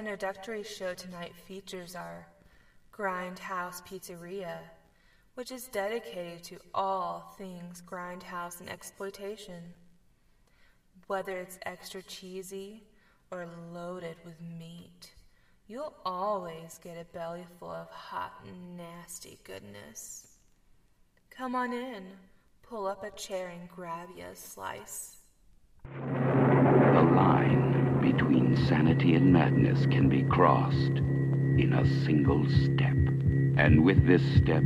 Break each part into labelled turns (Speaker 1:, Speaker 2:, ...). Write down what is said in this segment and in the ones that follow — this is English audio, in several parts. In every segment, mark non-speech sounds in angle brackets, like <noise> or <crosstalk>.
Speaker 1: introductory show tonight features our Grindhouse Pizzeria, which is dedicated to all things grindhouse and exploitation. Whether it's extra cheesy or loaded with meat, you'll always get a belly full of hot, nasty goodness. Come on in, pull up a chair and grab you a slice.
Speaker 2: The line between sanity and madness can be crossed in a single step. And with this step,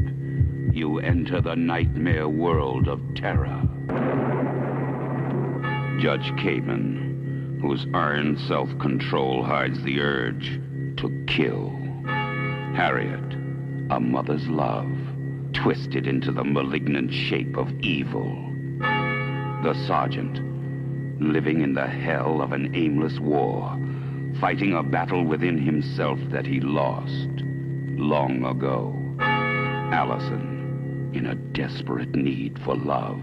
Speaker 2: you enter the nightmare world of terror. Judge Cameron, whose iron self-control hides the urge to kill. Harriet, a mother's love, twisted into the malignant shape of evil. The sergeant, living in the hell of an aimless war, fighting a battle within himself that he lost long ago. Allison, in a desperate need for love,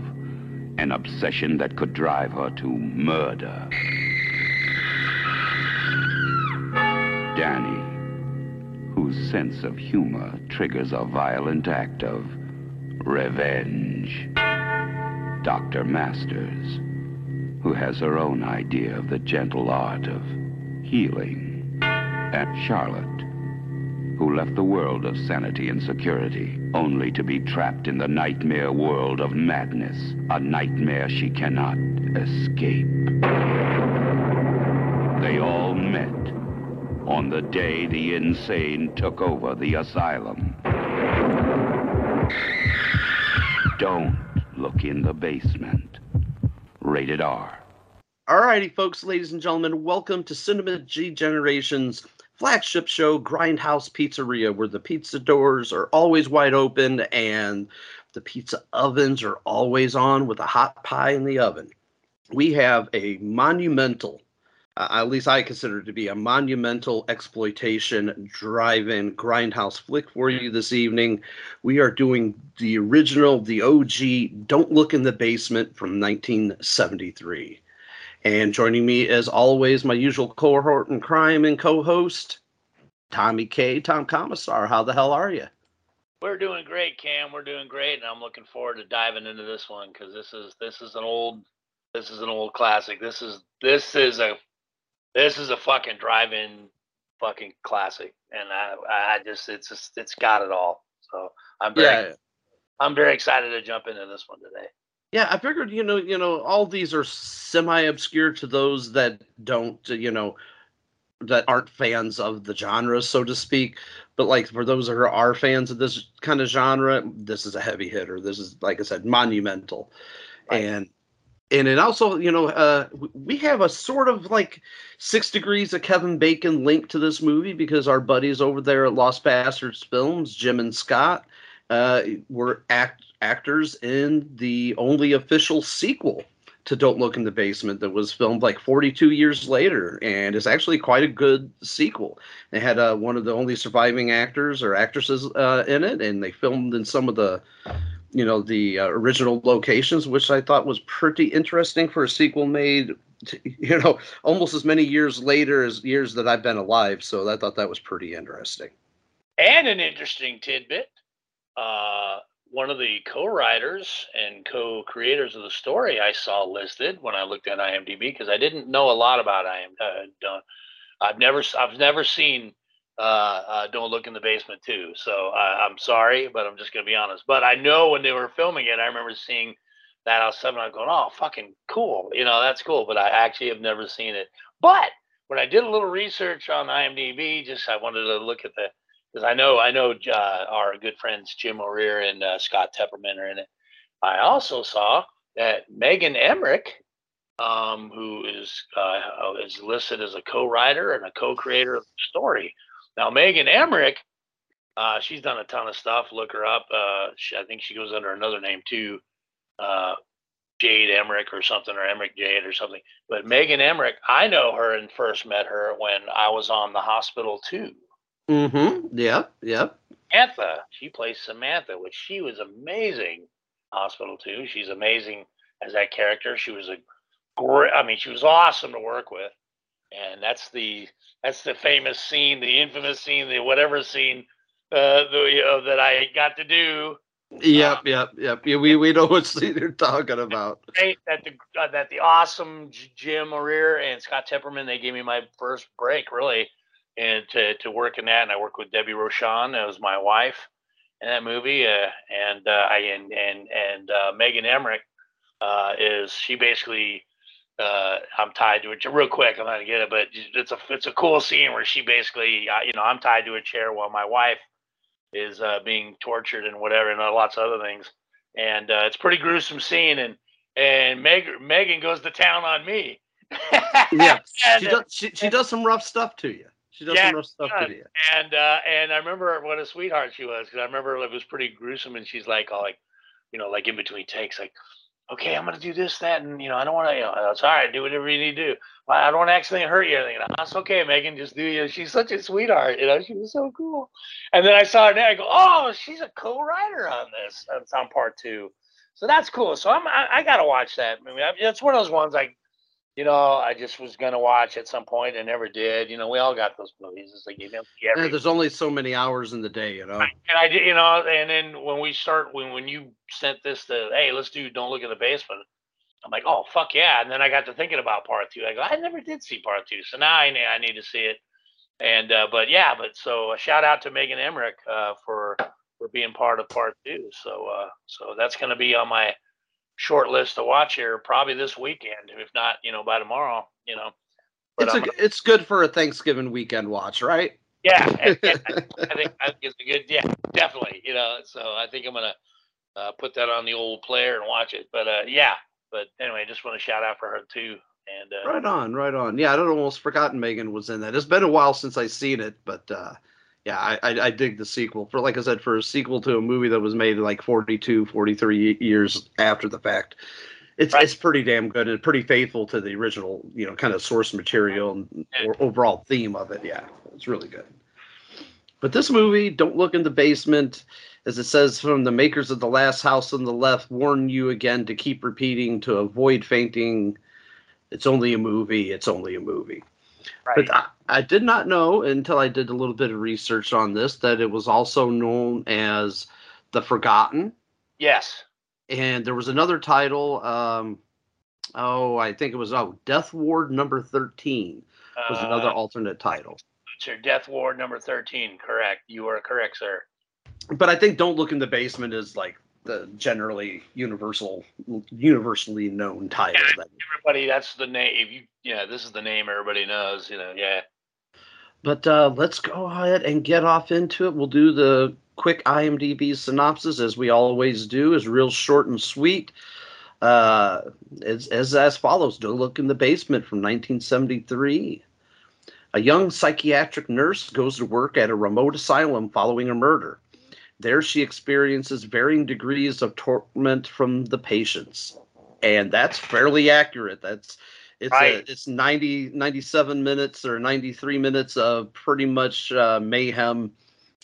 Speaker 2: an obsession that could drive her to murder. Danny, whose sense of humor triggers a violent act of revenge. Dr. Masters, who has her own idea of the gentle art of healing. And Charlotte, who left the world of sanity and security only to be trapped in the nightmare world of madness, a nightmare she cannot escape. They all met on the day the insane took over the asylum. Don't look in the basement. Rated R.
Speaker 3: Alrighty, folks, ladies and gentlemen, welcome to Cinema Degeneration's flagship show, Grindhouse Pizzeria, where the pizza doors are always wide open and the pizza ovens are always on with a hot pie in the oven. We have a monumental, uh, at least I consider it to be a monumental exploitation drive-in grindhouse flick for you this evening. We are doing the original, the OG, Don't Look in the Basement from 1973. And joining me, as always, my usual cohort in crime and co-host, Tommy K. Tom Komisar. How the hell are you?
Speaker 4: We're doing great, Cam. We're doing great, and I'm looking forward to diving into this one because this is this is an old this is an old classic. This is this is a this is a fucking drive-in fucking classic, and I I just it's just it's got it all. So I'm very
Speaker 3: Yeah.
Speaker 4: I'm very excited to jump into this one today.
Speaker 3: Yeah, I figured you know you know all these are semi-obscure to those that don't you know that aren't fans of the genre, so to speak. But like for those who are fans of this kind of genre, this is a heavy hitter. This is like I said, monumental, and and it also you know uh, we have a sort of like six degrees of Kevin Bacon link to this movie because our buddies over there at Lost Bastards Films, Jim and Scott, uh, were act actors in the only official sequel to Don't Look in the Basement that was filmed like 42 years later and is actually quite a good sequel. They had uh, one of the only surviving actors or actresses uh, in it, and they filmed in some of the, you know, the uh, original locations, which I thought was pretty interesting for a sequel made, <laughs> you know, almost as many years later as years that I've been alive. So I thought that was pretty interesting.
Speaker 4: And an interesting tidbit: uh, one of the co-writers and co-creators of the story I saw listed when I looked at IMDb because I didn't know a lot about IM. Uh, don't- I've never I've never seen uh, uh, Don't Look in the Basement too. So I'm sorry, but I'm just gonna be honest. But I know when they were filming it, I remember seeing that house seven. I'm going, oh, fucking cool. You know, that's cool. But I actually have never seen it. But when I did a little research on IMDb, just I wanted to look at the because I know I know uh, our good friends Jim O'Rear and uh, Scott Tepperman are in it. I also saw that Megan Emmerich, um, who is uh, is listed as a co-writer and a co-creator of the story. Now, Megan Emmerich, uh, she's done a ton of stuff. Look her up. Uh, she, I think she goes under another name too, uh, Jade Emmerich or something, or Emmerich Jade or something. But Megan Emmerich, I know her and first met her when I was on the hospital too.
Speaker 3: Mm-hmm. Yep. Yep.
Speaker 4: Samantha. She plays Samantha, which she was amazing. Hospital too. She's amazing as that character. She was a great. I mean, she was awesome to work with. And that's the that's the famous scene, the infamous scene, the whatever scene uh, the, uh, that I got to do.
Speaker 3: Yep. Yep. Yep. Yeah, we we know what scene you're talking about.
Speaker 4: Great that the uh, that the awesome Jim O'Rear and Scott Tepperman they gave me my first break really, and to to work in that. And I worked with Debbie Rochon, that was my wife in that movie, uh, and uh, I and and and uh, Megan Emmerich uh, is she basically uh, I'm tied to it. Real quick, I'm not gonna get it, but it's a it's a cool scene where she basically uh, you know I'm tied to a chair while my wife is uh, being tortured and whatever, and lots of other things. And uh, it's a pretty gruesome scene, and and Meg, Megan goes to town on me. <laughs>
Speaker 3: Yeah. She does. She, she does some rough stuff to you. She does
Speaker 4: Yeah,
Speaker 3: some rough stuff to you.
Speaker 4: And uh, and I remember what a sweetheart she was because I remember it was pretty gruesome, and she's like, all like, you know, like in between takes, like, okay, I'm gonna do this, that, and you know, I don't want to, you know, it's all right, do whatever you need to do. I don't want to accidentally hurt you or anything. That's okay, Megan, just do you. She's such a sweetheart, you know. She was so cool. And then I saw her there. I go, oh, she's a co-writer on this. That's on part two. So that's cool. So I'm I, I gotta watch that. I mean, I- it's one of those ones like, you know, I just was gonna watch at some point and never did. You know, we all got those movies. It's like you know,
Speaker 3: Yeah, there's only so many hours in the day, you know.
Speaker 4: and I did, you know, and then when we start, when when you sent this to, hey, let's do, don't look in the basement. I'm like, oh fuck yeah! And then I got to thinking about part two. I go, I never did see part two, so now I need, I need to see it. And uh, but yeah, but so a shout out to Megan Emmerich uh, for for being part of part two. So uh, so that's going to be on my short list to watch here, probably this weekend, if not, you know, by tomorrow. You know, but
Speaker 3: It's a, it's good for a Thanksgiving weekend watch, right?
Speaker 4: yeah, <laughs> and- and I think I think it's a good, yeah, definitely. You know, so I think I'm gonna uh, put that on the old player and watch it. But uh, yeah, but anyway, just want to shout out for her too. And uh,
Speaker 3: Right on, right on. Yeah, I'd almost forgotten Megan was in that. It's been a while since I seen it, but uh, yeah, I, I, I dig the sequel. For like I said, for a sequel to a movie that was made like 42, 43 years after the fact, it's it's pretty damn good and pretty faithful to the original, you know, kind of source material and or overall theme of it. Yeah, it's really good. But this movie, Don't Look in the Basement, as it says from the makers of The Last House on the Left, warn you again to keep repeating to avoid fainting. It's only a movie. It's only a movie. But I, I did not know until I did a little bit of research on this that it was also known as The Forgotten.
Speaker 4: yes,
Speaker 3: And there was another title. Um, oh, I think it was oh, Death Ward Number Thirteen was another
Speaker 4: Uh,
Speaker 3: alternate title.
Speaker 4: it's your Death Ward number thirteen. Correct. You are correct, sir.
Speaker 3: but I think "Don't Look in the Basement" is like the generally universal, universally known title. That,
Speaker 4: Everybody, that's the name. You, yeah, this is the name everybody knows. You know, yeah.
Speaker 3: but uh, let's go ahead and get off into it. We'll do the quick IMDb synopsis as we always do, is real short and sweet. Uh, as, as as follows: "Don't Look in the Basement" from 1973. A young psychiatric nurse goes to work at a remote asylum following a murder. There, she experiences varying degrees of torment from the patients, and that's fairly accurate. That's it's
Speaker 4: Right.
Speaker 3: a, it's 90 97 minutes or 93 minutes of pretty much uh, mayhem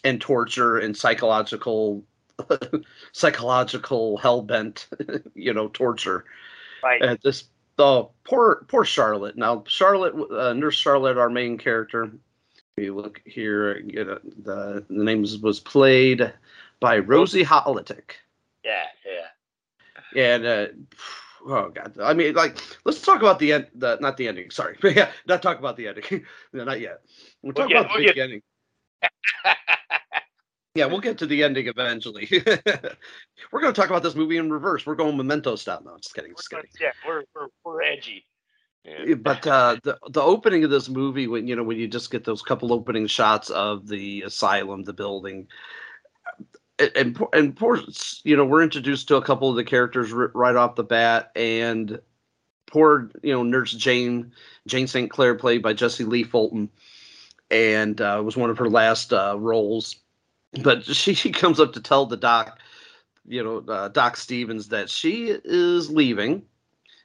Speaker 3: and torture and psychological <laughs> psychological hell bent <laughs> you know torture
Speaker 4: Right.
Speaker 3: and this oh poor poor charlotte now charlotte uh, nurse charlotte our main character we look here you know, the the names was played by Rosie Holotik
Speaker 4: Yeah, yeah.
Speaker 3: And uh, oh god, I mean, like, let's talk about the end. The not the ending. Sorry, <laughs> yeah, not talk about the ending. <laughs> no, not yet. We'll talk
Speaker 4: We'll
Speaker 3: about
Speaker 4: get-
Speaker 3: the
Speaker 4: we'll
Speaker 3: big ending. Yeah, we'll get to the ending eventually. <laughs> we're going to talk about this movie in reverse. We're going memento style. No, just kidding. Just kidding.
Speaker 4: Yeah, we're we're, we're edgy.
Speaker 3: But uh, the the opening of this movie, when you know when you just get those couple opening shots of the asylum, the building, and and poor, you know, we're introduced to a couple of the characters r- right off the bat, and poor, you know, Nurse Jane, Jane St. Clair, played by Jessie Lee Fulton, and uh, was one of her last uh, roles. But she, she comes up to tell the doc, you know, uh, Doc Stevens that she is leaving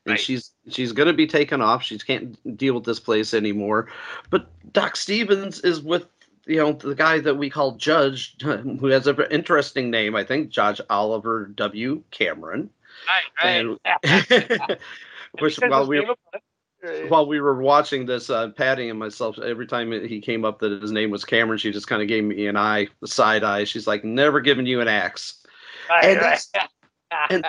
Speaker 3: and
Speaker 4: Right.
Speaker 3: she's she's going to be taken off. She can't deal with this place anymore. But Doc Stevens is with you know the guy that we call Judge, <laughs> who has an interesting name, I think, Judge Oliver W. Cameron.
Speaker 4: Right,
Speaker 3: And- <laughs> <laughs> which while we while we were watching this, uh, Patty and myself, every time he came up that his name was Cameron, she just kind of gave me an eye, the side eye. She's like, "Never giving you an axe." and that's- and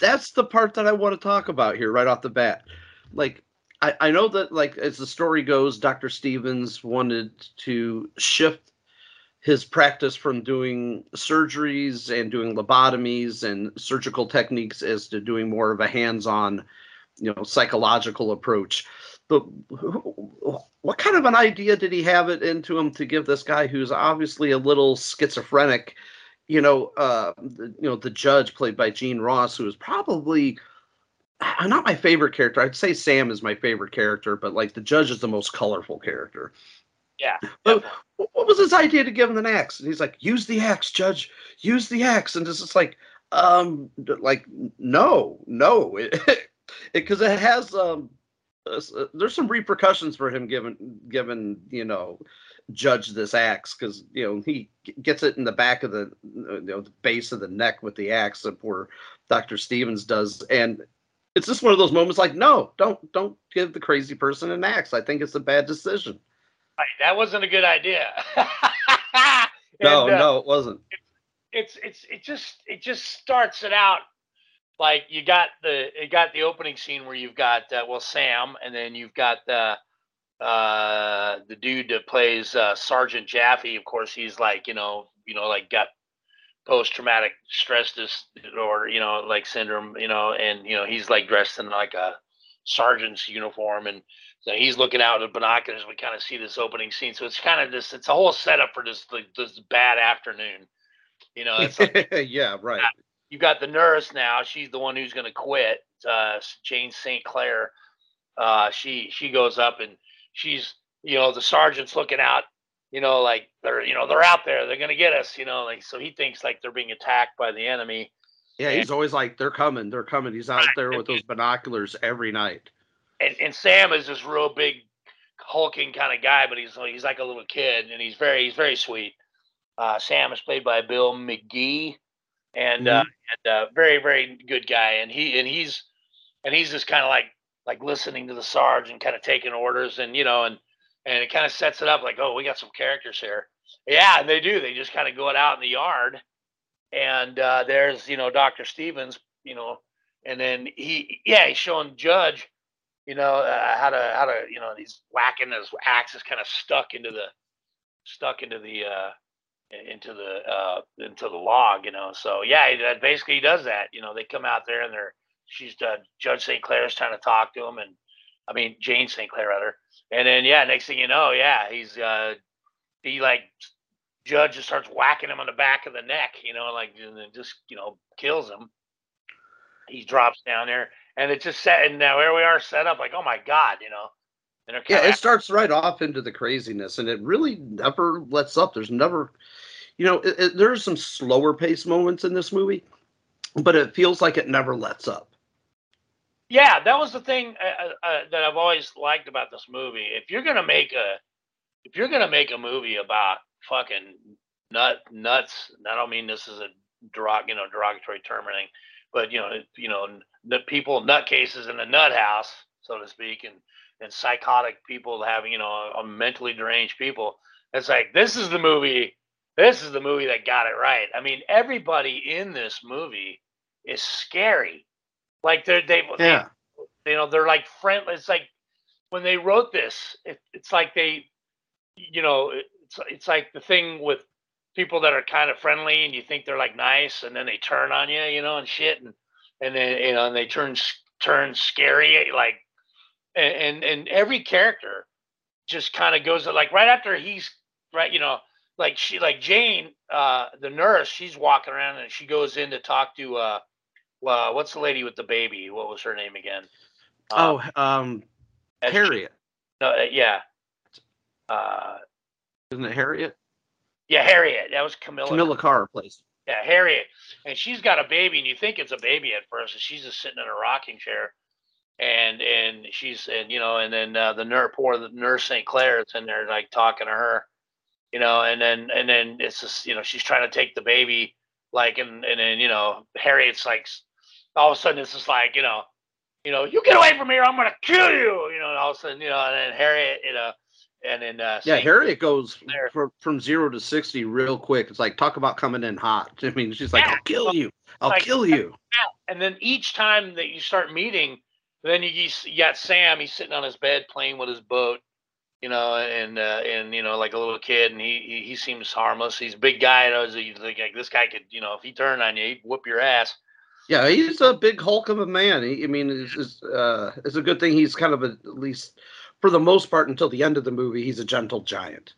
Speaker 3: that's the part that I want to talk about here right off the bat. Like, I, I know that, like, as the story goes, Dr. Stevens wanted to shift his practice from doing surgeries and doing lobotomies and surgical techniques as to doing more of a hands-on, you know, psychological approach. But what kind of an idea did he have it into him to give this guy who's obviously a little schizophrenic? You know, uh, the, you know, the judge played by Gene Ross, who is probably uh, not my favorite character. I'd say Sam is my favorite character, but like the judge is the most colorful character.
Speaker 4: yeah.
Speaker 3: But what was his idea to give him an axe? And he's like, use the axe, judge, use the axe. And it's just like, um, like, no, no, it, <laughs> because it, has, um, uh, uh, there's some repercussions for him given, given, you know, judge this axe because you know he gets it in the back of the you know the base of the neck with the axe that poor Dr. Stevens does and it's just one of those moments like no don't don't give the crazy person an axe I think it's a bad decision
Speaker 4: Right, that wasn't a good idea. <laughs>
Speaker 3: no
Speaker 4: uh,
Speaker 3: no it wasn't
Speaker 4: it's it's it just it just starts it out like you got the it got the opening scene where you've got uh, well Sam and then you've got the uh the dude that plays uh Sergeant Jaffe of course he's like you know you know like got post traumatic stress disorder you know like syndrome you know and you know he's like dressed in like a sergeant's uniform and so he's looking out at binoculars we kind of see this opening scene so it's kind of this it's a whole setup for this like, this bad afternoon you know it's like <laughs>
Speaker 3: yeah right
Speaker 4: you got the nurse now. She's the one who's going to quit. Uh, Jane St. Clair. Uh, she she goes up and she's you know the sergeant's looking out. You know, like they're you know they're out there. They're going to get us. You know, like so he thinks like they're being attacked by the enemy.
Speaker 3: yeah he's always like they're coming they're coming he's out there with those binoculars every night
Speaker 4: And and Sam is this real big hulking kind of guy, but he's he's like a little kid and he's very he's very sweet. Uh, Sam is played by Bill McGhee, and uh, and uh, very very good guy. And he and he's and he's just kind of like like listening to the sarge and kind of taking orders, and you know, and and it kind of sets it up like, oh, we got some characters here. Yeah, and they do. They just kind of go it out in the yard, and uh, there's you know Doctor Stevens, you know, and then he yeah he's showing Judge, you know, uh, how to how to you know he's whacking his axe is kind of stuck into the stuck into the uh into the uh into the log you know so yeah that basically he does that you know they come out there and they're she's uh, judge st clair's trying to talk to him and i mean jane st clair rather. And then yeah next thing you know yeah he's uh he like judge just starts whacking him on the back of the neck you know like and then just you know kills him. He drops down there and it's just set and now where we are set up like oh my god you know. And
Speaker 3: yeah it starts right off into the craziness and it really never lets up. There's never you know it, it, there's some slower pace moments in this movie but it feels like it never lets up
Speaker 4: Yeah, that was the thing uh, uh, that I've always liked about this movie. If you're gonna make a, if you're gonna make a movie about fucking nut nuts, I don't mean this is a derog, you know, derogatory term or anything, but you know, you know, the people nutcases in the nut house, so to speak, and and psychotic people having, you know, a mentally deranged people. It's like this is the movie. This is the movie that got it right. I mean, everybody in this movie is scary. Like they're they,
Speaker 3: Yeah.
Speaker 4: they you know they're like friendly. It's like when they wrote this, it, it's like they, you know, it's it's like the thing with people that are kind of friendly and you think they're like nice, and then they turn on you, you know, and shit, and and then you know, and they turn turn scary, like, and and, and every character just kind of goes like right after he's right, you know, like she like Jane, uh, the nurse, she's walking around and she goes in to talk to uh, well, what's the lady with the baby? What was her name again?
Speaker 3: Oh, um,
Speaker 4: as-
Speaker 3: Harriet.
Speaker 4: No, uh, yeah. Uh,
Speaker 3: Isn't it Harriet?
Speaker 4: yeah, Harriet. That was Camilla.
Speaker 3: Camilla Carr plays.
Speaker 4: Yeah, Harriet. And she's got a baby, and you think it's a baby at first, and she's just sitting in a rocking chair. And and she's and you know, and then uh, the nurse, poor the nurse St. Clair, is in there like talking to her, you know, and then and then it's just you know she's trying to take the baby, like and and then you know Harriet's like, all of a sudden it's just like you know, you know, you get away from here, I'm gonna kill you, you know, and all of a sudden you know, and then Harriet, you know, and then uh,
Speaker 3: Yeah, Harriet goes
Speaker 4: There.
Speaker 3: from, from zero to sixty real quick. It's like talk about coming in hot. <laughs> I mean, she's like,
Speaker 4: Yeah.
Speaker 3: "I'll kill you. I'll
Speaker 4: Like-
Speaker 3: kill you."
Speaker 4: and then each time that you start meeting, then you, you you got Sam. He's sitting on his bed playing with his boat, you know, and uh, and you know like a little kid, and he he, he seems harmless. He's a big guy. You know, so you think like this guy could, you know, if he turned on you, he'd whoop your ass.
Speaker 3: Yeah, he's a big hulk of a man. He, I mean, it's, it's, uh, it's a good thing he's kind of a, at least for the most part until the end of the movie, he's a gentle giant.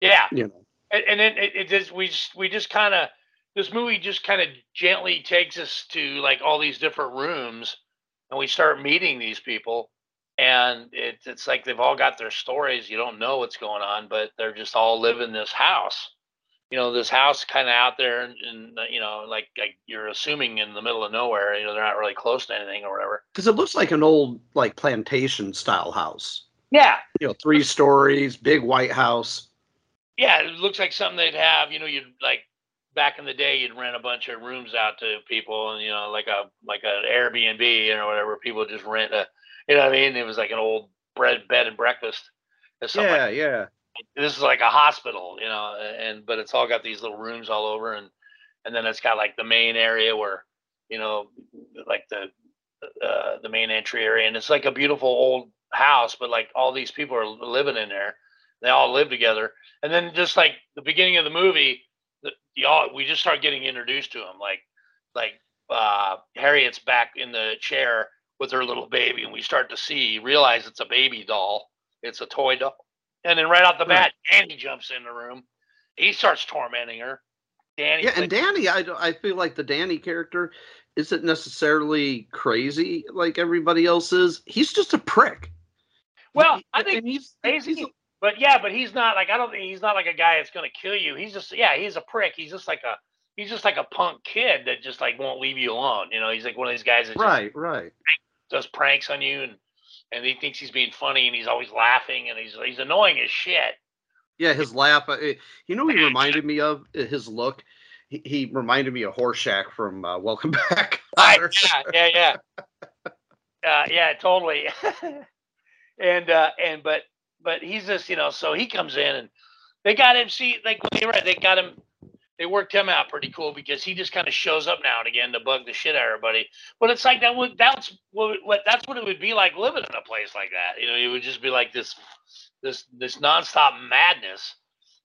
Speaker 4: Yeah,
Speaker 3: You know.
Speaker 4: and, and then it, it just we just we just kind of this movie just kind of gently takes us to like all these different rooms, and we start meeting these people, and it, it's like they've all got their stories. You don't know what's going on, but they're just all living this house. You know, this house kind of out there, and, and you know, like like you're assuming in the middle of nowhere. You know, they're not really close to anything or whatever.
Speaker 3: Because it looks like an old like plantation style house.
Speaker 4: Yeah,
Speaker 3: You know, three stories, big white house.
Speaker 4: Yeah, it looks like something they'd have. You know, you'd like back in the day, you'd rent a bunch of rooms out to people, and you know, like a like an Airbnb, you know, whatever. People just rent a, you know what I mean? It was like an old bread bed and breakfast. or
Speaker 3: Yeah,
Speaker 4: like-
Speaker 3: yeah.
Speaker 4: This is like a hospital, you know, and but it's all got these little rooms all over, and and then it's got like the main area where, you know, like the uh, the main entry area, and it's like a beautiful old house, but like all these people are living in there. They all live together, and then just like the beginning of the movie, the, y'all we just start getting introduced to them. Like like uh, Harriet's back in the chair with her little baby, and we start to see realize it's a baby doll. It's a toy doll, and then right off the bat, Danny jumps in the room. He starts tormenting her. Danny,
Speaker 3: Yeah, and Danny, I, I feel like the Danny character isn't necessarily crazy like everybody else is. He's just a prick.
Speaker 4: Well, I think
Speaker 3: he's,
Speaker 4: he's,
Speaker 3: he's
Speaker 4: but yeah, but he's not like I don't think he's not like a guy that's gonna kill you. He's just yeah, he's a prick. He's just like a he's just like a punk kid that just like won't leave you alone. You know, he's like one of these guys that just
Speaker 3: right, right.
Speaker 4: does pranks on you and and he thinks he's being funny and he's always laughing and he's he's annoying as shit.
Speaker 3: Yeah, his laugh. uh, You know, what he reminded me of uh, his look. He, he reminded me of Horshack from uh, Welcome <laughs> Back.
Speaker 4: Right, yeah, yeah, yeah. Uh, yeah, totally. <laughs> and uh and but but he's just, you know, so he comes in and they got him see like when they were they got him they worked him out pretty cool because he just kind of shows up now and again to bug the shit out of everybody. But it's like that would that's what, what that's what it would be like living in a place like that. You know, it would just be like this this this nonstop madness.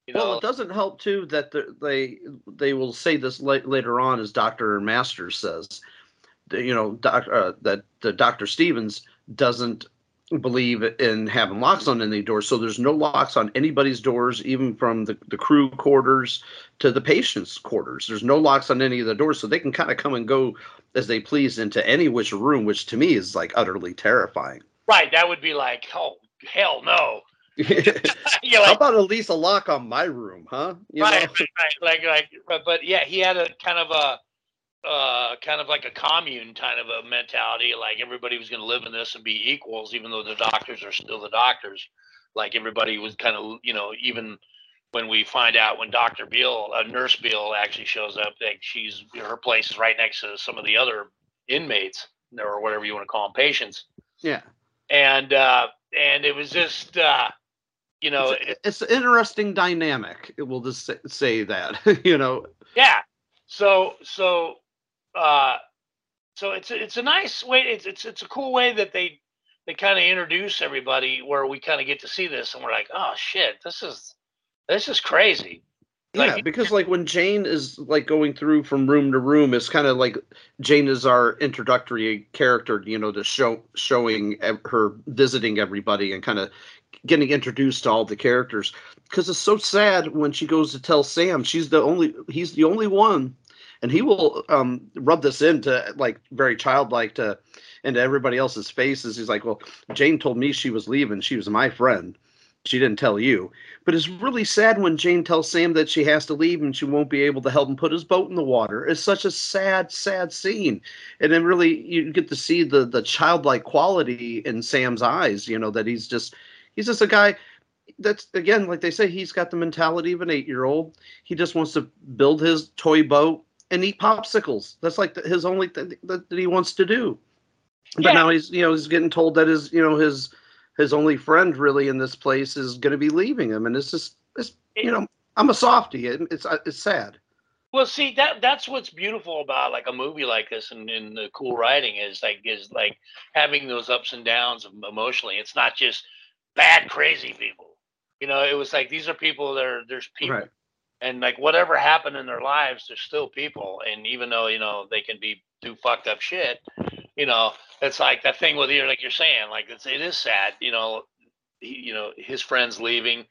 Speaker 4: You know,
Speaker 3: Well, it doesn't help too that the, they they will say this la- later on, as Doctor Masters says, that, you know, doc, uh, that the Doctor Stevens doesn't believe in having locks on any doors, so there's no locks on anybody's doors, even from the, the crew quarters to the patients' quarters. There's no locks on any of the doors, so they can kind of come and go as they please into any which room, which to me is like utterly terrifying.
Speaker 4: right? That would be like, oh hell no. <laughs>
Speaker 3: How
Speaker 4: like-
Speaker 3: about at least a lock on my room, huh? You
Speaker 4: right,
Speaker 3: know?
Speaker 4: right, right. Like, like, but, but yeah, he had a kind of a, uh, kind of like a commune kind of a mentality. Like everybody was going to live in this and be equals, even though the doctors are still the doctors. Like everybody was kind of, you know, even when we find out when Doctor Beale, uh, Nurse Beale, actually shows up, like she's her place is right next to some of the other inmates or whatever you want to call them, patients.
Speaker 3: Yeah.
Speaker 4: And uh, and it was just, uh, you know,
Speaker 3: it's, it's an interesting dynamic. We'll just say, say that, <laughs> you know.
Speaker 4: Yeah. So so uh so it's a, it's a nice way. It's it's it's a cool way that they they kind of introduce everybody where we kind of get to see this, and we're like, oh shit, this is this is crazy.
Speaker 3: yeah, because like when Jane is like going through from room to room, it's kind of like Jane is our introductory character, you know, to show showing her visiting everybody and kind of getting introduced to all the characters. Because it's so sad when she goes to tell Sam she's the only he's the only one, and he will um, rub this into like very childlike to into everybody else's faces. He's like, well, Jane told me she was leaving. She was my friend she didn't tell you. But it's really sad when Jane tells Sam that she has to leave and she won't be able to help him put his boat in the water. It's such a sad, sad scene. And then really you get to see the the childlike quality in Sam's eyes, you know, that he's just he's just a guy that's again, like they say, he's got the mentality of an eight year old. He just wants to build his toy boat and eat popsicles. That's like the, his only thing that, that he wants to do. But yeah. now he's you know he's getting told that his you know his his only friend really in this place is going to be leaving him, and it's just it's you know I'm a softie. It's uh, it's sad.
Speaker 4: Well, see that that's what's beautiful about like a movie like this and, and the cool writing is like is like having those ups and downs emotionally. It's not just bad crazy people. You know, it was like these are people that are there's people right. and like whatever happened in their lives, they're still people. And even though, you know, they can be do fucked up shit, you know, it's like that thing with you, like you're saying, like it's it is sad, you know, he, you know, his friends leaving,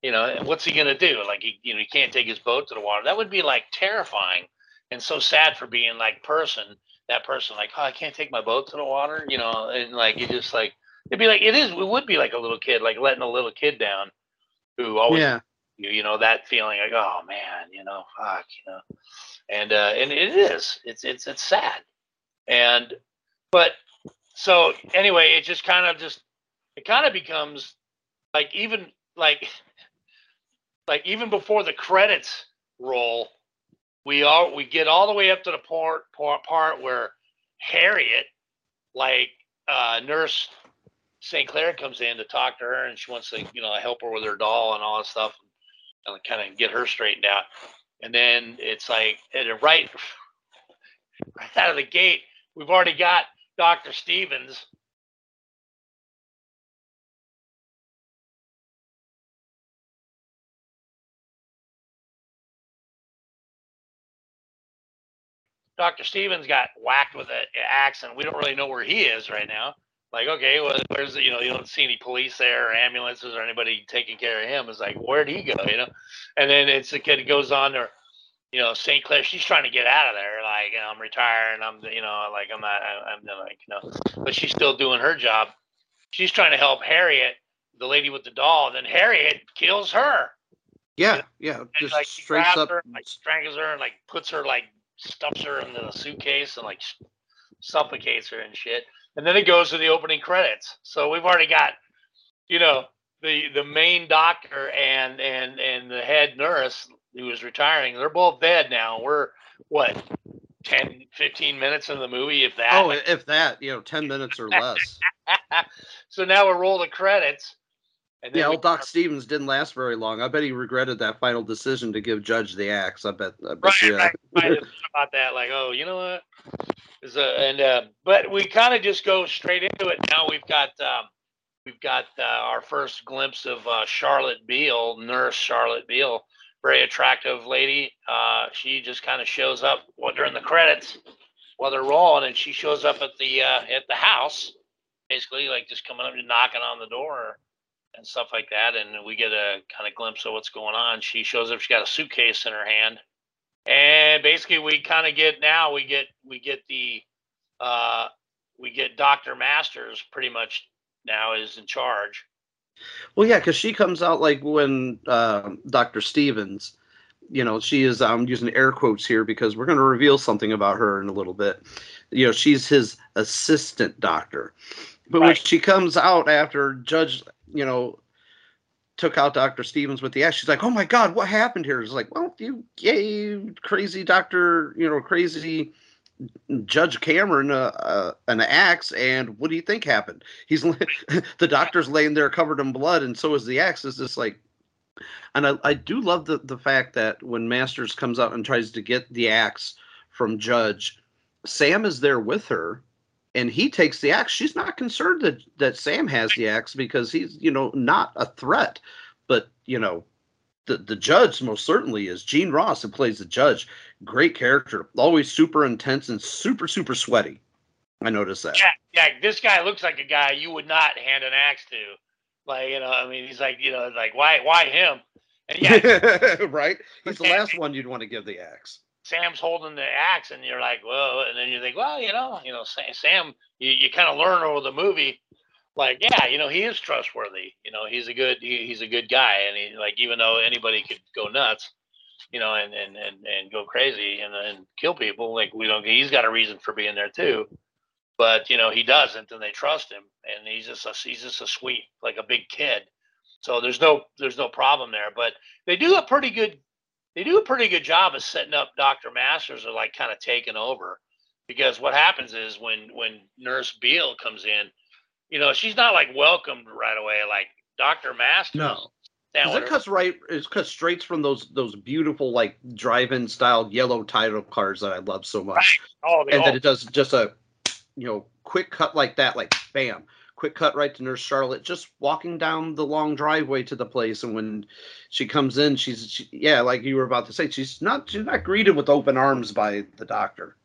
Speaker 4: you know, what's he gonna do? Like he, you know, he can't take his boat to the water. That would be like terrifying and so sad for being like person, that person, like, oh, I can't take my boat to the water, you know, and like you just like it'd be like it is. It would be like a little kid, like letting a little kid down, who always, yeah. you, you know, that feeling like, oh man, you know, fuck, you know, and uh, and it is. It's it's it's sad, and but so anyway, it just kind of just it kind of becomes like even like <laughs> like even before the credits roll, we all we get all the way up to the part part, part where Harriet, like uh, nurse St. Clair comes in to talk to her, and she wants to you know help her with her doll and all that stuff, and kind of get her straightened out. And then it's like at right <laughs> right out of the gate, we've already got Dr. Stevens. Dr. Stevens got whacked with an axe, and we don't really know where he is right now. Like, okay, well, where's the, you know, you don't see any police there or ambulances or anybody taking care of him. It's like, where'd he go, you know? And then it's the kid goes on there you know, St. Clair, she's trying to get out of there. Like, you know, I'm retiring. I'm, you know, like I'm not, I'm like, you know, but she's still doing her job. She's trying to help Harriet, the lady with the doll. Then Harriet kills her.
Speaker 3: Yeah, yeah, and,
Speaker 4: just like she grabs up. her, like strangles her, and like puts her, like stuffs her in the suitcase and like suffocates her and shit. And then it goes to the opening credits. So we've already got, you know, the the main doctor and and and the head nurse who is retiring. They're both dead now. We're what 10, 15 minutes in the movie, if that.
Speaker 3: Oh, if that, you know, 10 minutes or less. <laughs>
Speaker 4: so now we roll the credits.
Speaker 3: And yeah, old Doc Stevens didn't last very long. I bet he regretted that final decision to give Judge the axe. I bet. I bet
Speaker 4: right, yeah. right. I about that. Like, oh, you know what? Is a, and uh, but we kind of just go straight into it. Now we've got um, we've got uh, our first glimpse of uh, Charlotte Beale, Nurse Charlotte Beale, very attractive lady. Uh, she just kind of shows up during the credits while they're rolling, and she shows up at the uh, at the house, basically like just coming up and knocking on the door and stuff like that. And we get a kind of glimpse of what's going on. She shows up. She got a suitcase in her hand, and basically we kind of get now we get we get the uh, we get Doctor Masters pretty much now is in charge
Speaker 3: well, yeah, because she comes out like when uh, Dr. Stevens, you know, she is. I'm um, using air quotes here because we're going to reveal something about her in a little bit. You know, she's his assistant doctor. But right. when she comes out after Judge, you know, took out Dr. Stevens with the axe, she's like, "Oh my God, what happened here?" It's like, "Well, you gave crazy doctor, you know, crazy Judge Cameron uh, uh, an axe, and what do you think happened? He's <laughs> the doctor's laying there covered in blood, and so is the axe. It's just like, and I, I do love the the fact that when Masters comes out and tries to get the axe from Judge, Sam is there with her and he takes the axe. She's not concerned that, that Sam has the axe because he's, you know, not a threat. But, you know, the, the judge most certainly is Gene Ross, who plays the judge. Great character, always super intense and super, super sweaty. I noticed that.
Speaker 4: Yeah, yeah, this guy looks like a guy you would not hand an axe to. Like, you know, I mean, he's like, you know, like why, why him? And yeah, <laughs>
Speaker 3: right. He's the last one you'd want to give the axe.
Speaker 4: Sam's holding the axe, and you're like, well, and then you think, well, you know, you know, Sam, you, you kind of learn over the movie, like, yeah, you know, he is trustworthy. You know, he's a good, he, he's a good guy, and he like, even though anybody could go nuts, you know, and and and, and go crazy and and kill people, like we don't, he's got a reason for being there too. But you know, he doesn't, and they trust him, and he's just a, he's just a sweet, like a big kid. So there's no there's no problem there. But they do a pretty good they do a pretty good job of setting up Dr. Masters or like kind of taking over. Because what happens is when when Nurse Beale comes in, you know, she's not like welcomed right away like Dr. Masters.
Speaker 3: No. It cuts right. It cuts straight from those those beautiful like drive-in style yellow title cards that I love so much.
Speaker 4: Right. Oh,
Speaker 3: and then it does just a you know quick cut like that, like bam, quick cut right to Nurse Charlotte, just walking down the long driveway to the place. And when she comes in, she's she, yeah, like you were about to say, she's not she's not greeted with open arms by the doctor.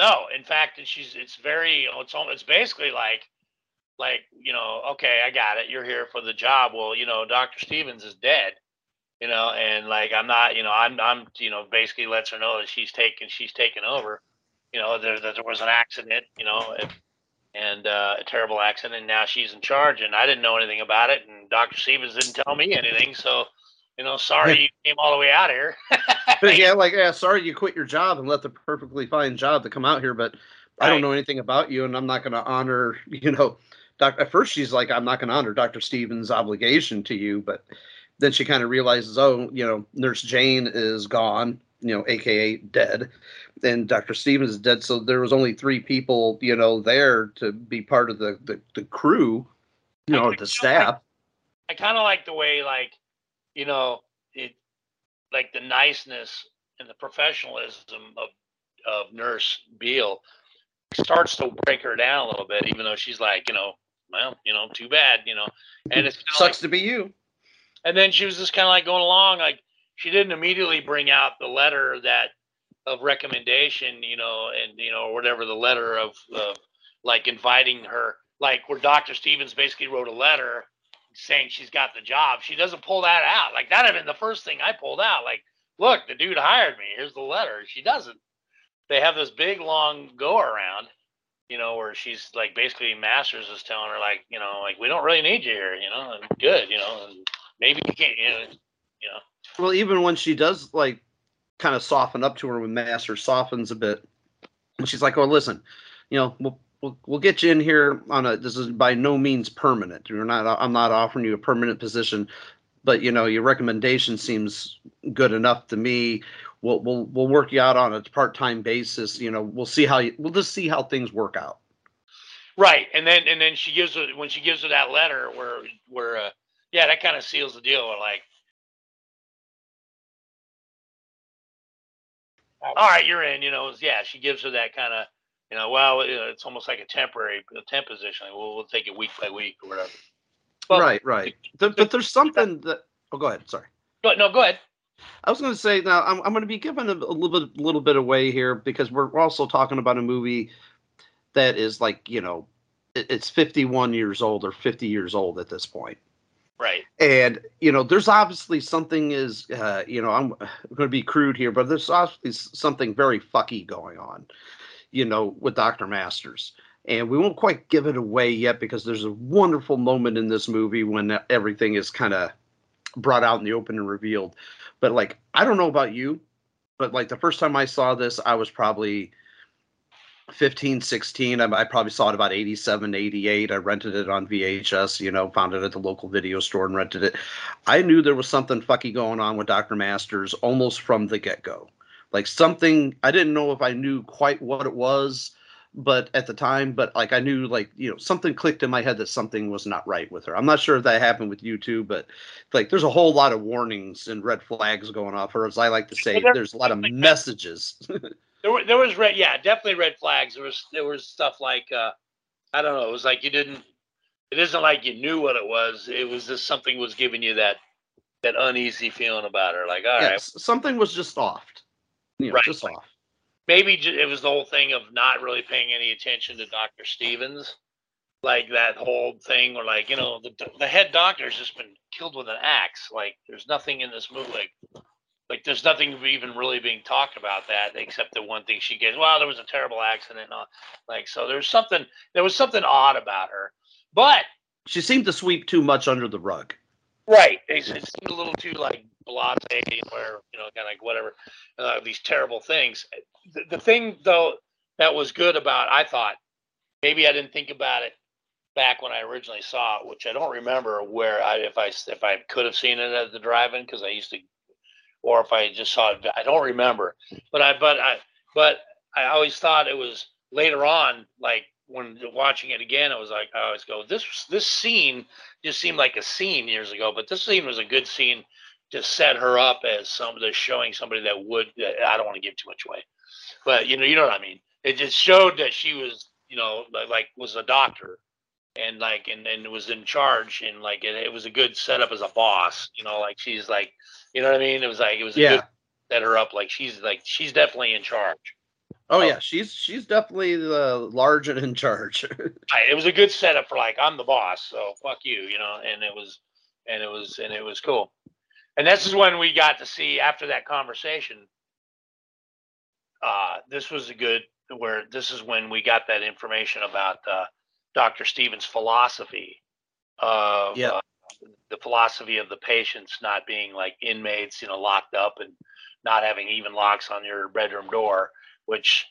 Speaker 4: No, in fact, she's it's very it's it's basically like like you know okay I got it you're here for the job well you know Dr. Stevens is dead you know and like I'm not you know I'm I'm you know basically lets her know that she's taken she's taken over you know there that there was an accident you know and uh, a terrible accident. And now she's in charge, and I didn't know anything about it. And Doctor Stevens didn't tell me anything, so you know, sorry you came all the way out here. <laughs>
Speaker 3: yeah, <laughs> like yeah, sorry you quit your job and left a perfectly fine job to come out here, but right. I don't know anything about you, and I'm not going to honor, <laughs> you know. Doc, at first, she's like, "I'm not going to honor Doctor Stevens' obligation to you," but then she kind of realizes, oh, you know, Nurse Jane is gone, you know, aka dead, and Dr. Stevens is dead. So there was only three people, you know, there to be part of the the, the crew, you know, the staff.
Speaker 4: Like, I kind of like the way, like, you know, it, like the niceness and the professionalism of of Nurse Beale starts to break her down a little bit, even though she's like, you know, well, you know, too bad, you know, and it
Speaker 3: sucks like, to be you.
Speaker 4: And then she was just kind of like going along, like she didn't immediately bring out the letter that of recommendation, you know, and you know, or whatever the letter of, of like inviting her, like where Dr. Stevens basically wrote a letter saying she's got the job. She doesn't pull that out. Like that had been the first thing I pulled out. Like, look, the dude hired me. Here's the letter. She doesn't. They have this big long go around, you know, where she's like basically Masters is telling her like, you know, like we don't really need you here, you know, and good, you know, and maybe you can't, you know, you know.
Speaker 3: Well, even when she does like kind of soften up to her when Master softens a bit. And she's like, "Oh, listen, you know, we'll, we'll we'll get you in here on a. This is by no means permanent. You're not. I'm not offering you a permanent position, but you know, your recommendation seems good enough to me. We'll we'll we'll work you out on a part time basis. You know, we'll see how you. We'll just see how things work out."
Speaker 4: Right, and then and then she gives her when she gives her that letter where where uh, yeah, that kind of seals the deal. Like all right, you're in. You know, yeah, she gives her that kind of, you know, well, it's almost like a temporary a temp position. We'll, we'll take it week by week or whatever.
Speaker 3: Well, right, right. The, but there's something that. Oh, go ahead. Sorry.
Speaker 4: Go, no, go ahead.
Speaker 3: I was going to say now I'm, I'm going to be giving a, a, little bit little bit away here because we're, we're also talking about a movie that is like you know it, it's 51 years old or 50 years old at this point.
Speaker 4: Right.
Speaker 3: And you know, there's obviously something is uh, you know, I'm <sighs> going to be crude here, but there's obviously something very fucky going on, you know, with Dr. Masters. And we won't quite give it away yet because there's a wonderful moment in this movie when everything is kind of brought out in the open and revealed. But like, I don't know about you, but like the first time I saw this, I was probably 15 16 I, I, probably saw it about 87 88 i rented it on vhs you know found it at the local video store and rented it. I knew there was something fucky going on with dr masters almost from the get-go. Like something i didn't know if i knew quite what it was but at the time but like i knew like you know something clicked in my head that something was not right with her i'm not sure if that happened with you too but like there's a whole lot of warnings and red flags going off or as i like to say there's a lot of messages <laughs>
Speaker 4: there were there was red yeah definitely red flags there was there was stuff like uh i don't know it was like you didn't it isn't like you knew what it was it was just something was giving you that that uneasy feeling about her like all right
Speaker 3: Yes, something was just off. You know,
Speaker 4: Right.
Speaker 3: just off.
Speaker 4: Maybe it was the whole thing of not really paying any attention to dr stevens like that whole thing where like you know the, the head doctor's just been killed with an axe like there's nothing in this movie like like there's nothing even really being talked about that except the one thing she gets well there was a terrible accident and all. like so there's something there was something odd about her but
Speaker 3: She seemed to sweep too much under the rug.
Speaker 4: right it seemed a little too like blase where you know kind of like whatever uh, these terrible things. The, the thing though that was good about i thought maybe i didn't think about it back when i originally saw it which i don't remember where i if i if i could have seen it at the drive-in because i used to or if i just saw it i don't remember. But i but i but i always thought it was later on like when watching it again it was like i always go this this scene just seemed like a scene years ago but this scene was a good scene to set her up as some somebody showing somebody that would i don't want to give too much away but you know you know what i mean it just showed that she was you know like, was a doctor and like and, and was in charge and like it, it was a good setup as a boss you know like she's like you know what i mean it was like it was a
Speaker 3: Yeah.
Speaker 4: good set her up like she's like she's definitely in charge
Speaker 3: Oh yeah, she's she's definitely the large and in charge. <laughs>
Speaker 4: It was a good setup for like I'm the boss, so fuck you, you know. And it was, and it was, and it was cool. And this is when we got to see after that conversation. Uh, this was a good where this is when we got that information about uh, Dr. Stevens' philosophy of uh, the philosophy of the patients not being like inmates, you know, locked up and not having even locks on your bedroom door, which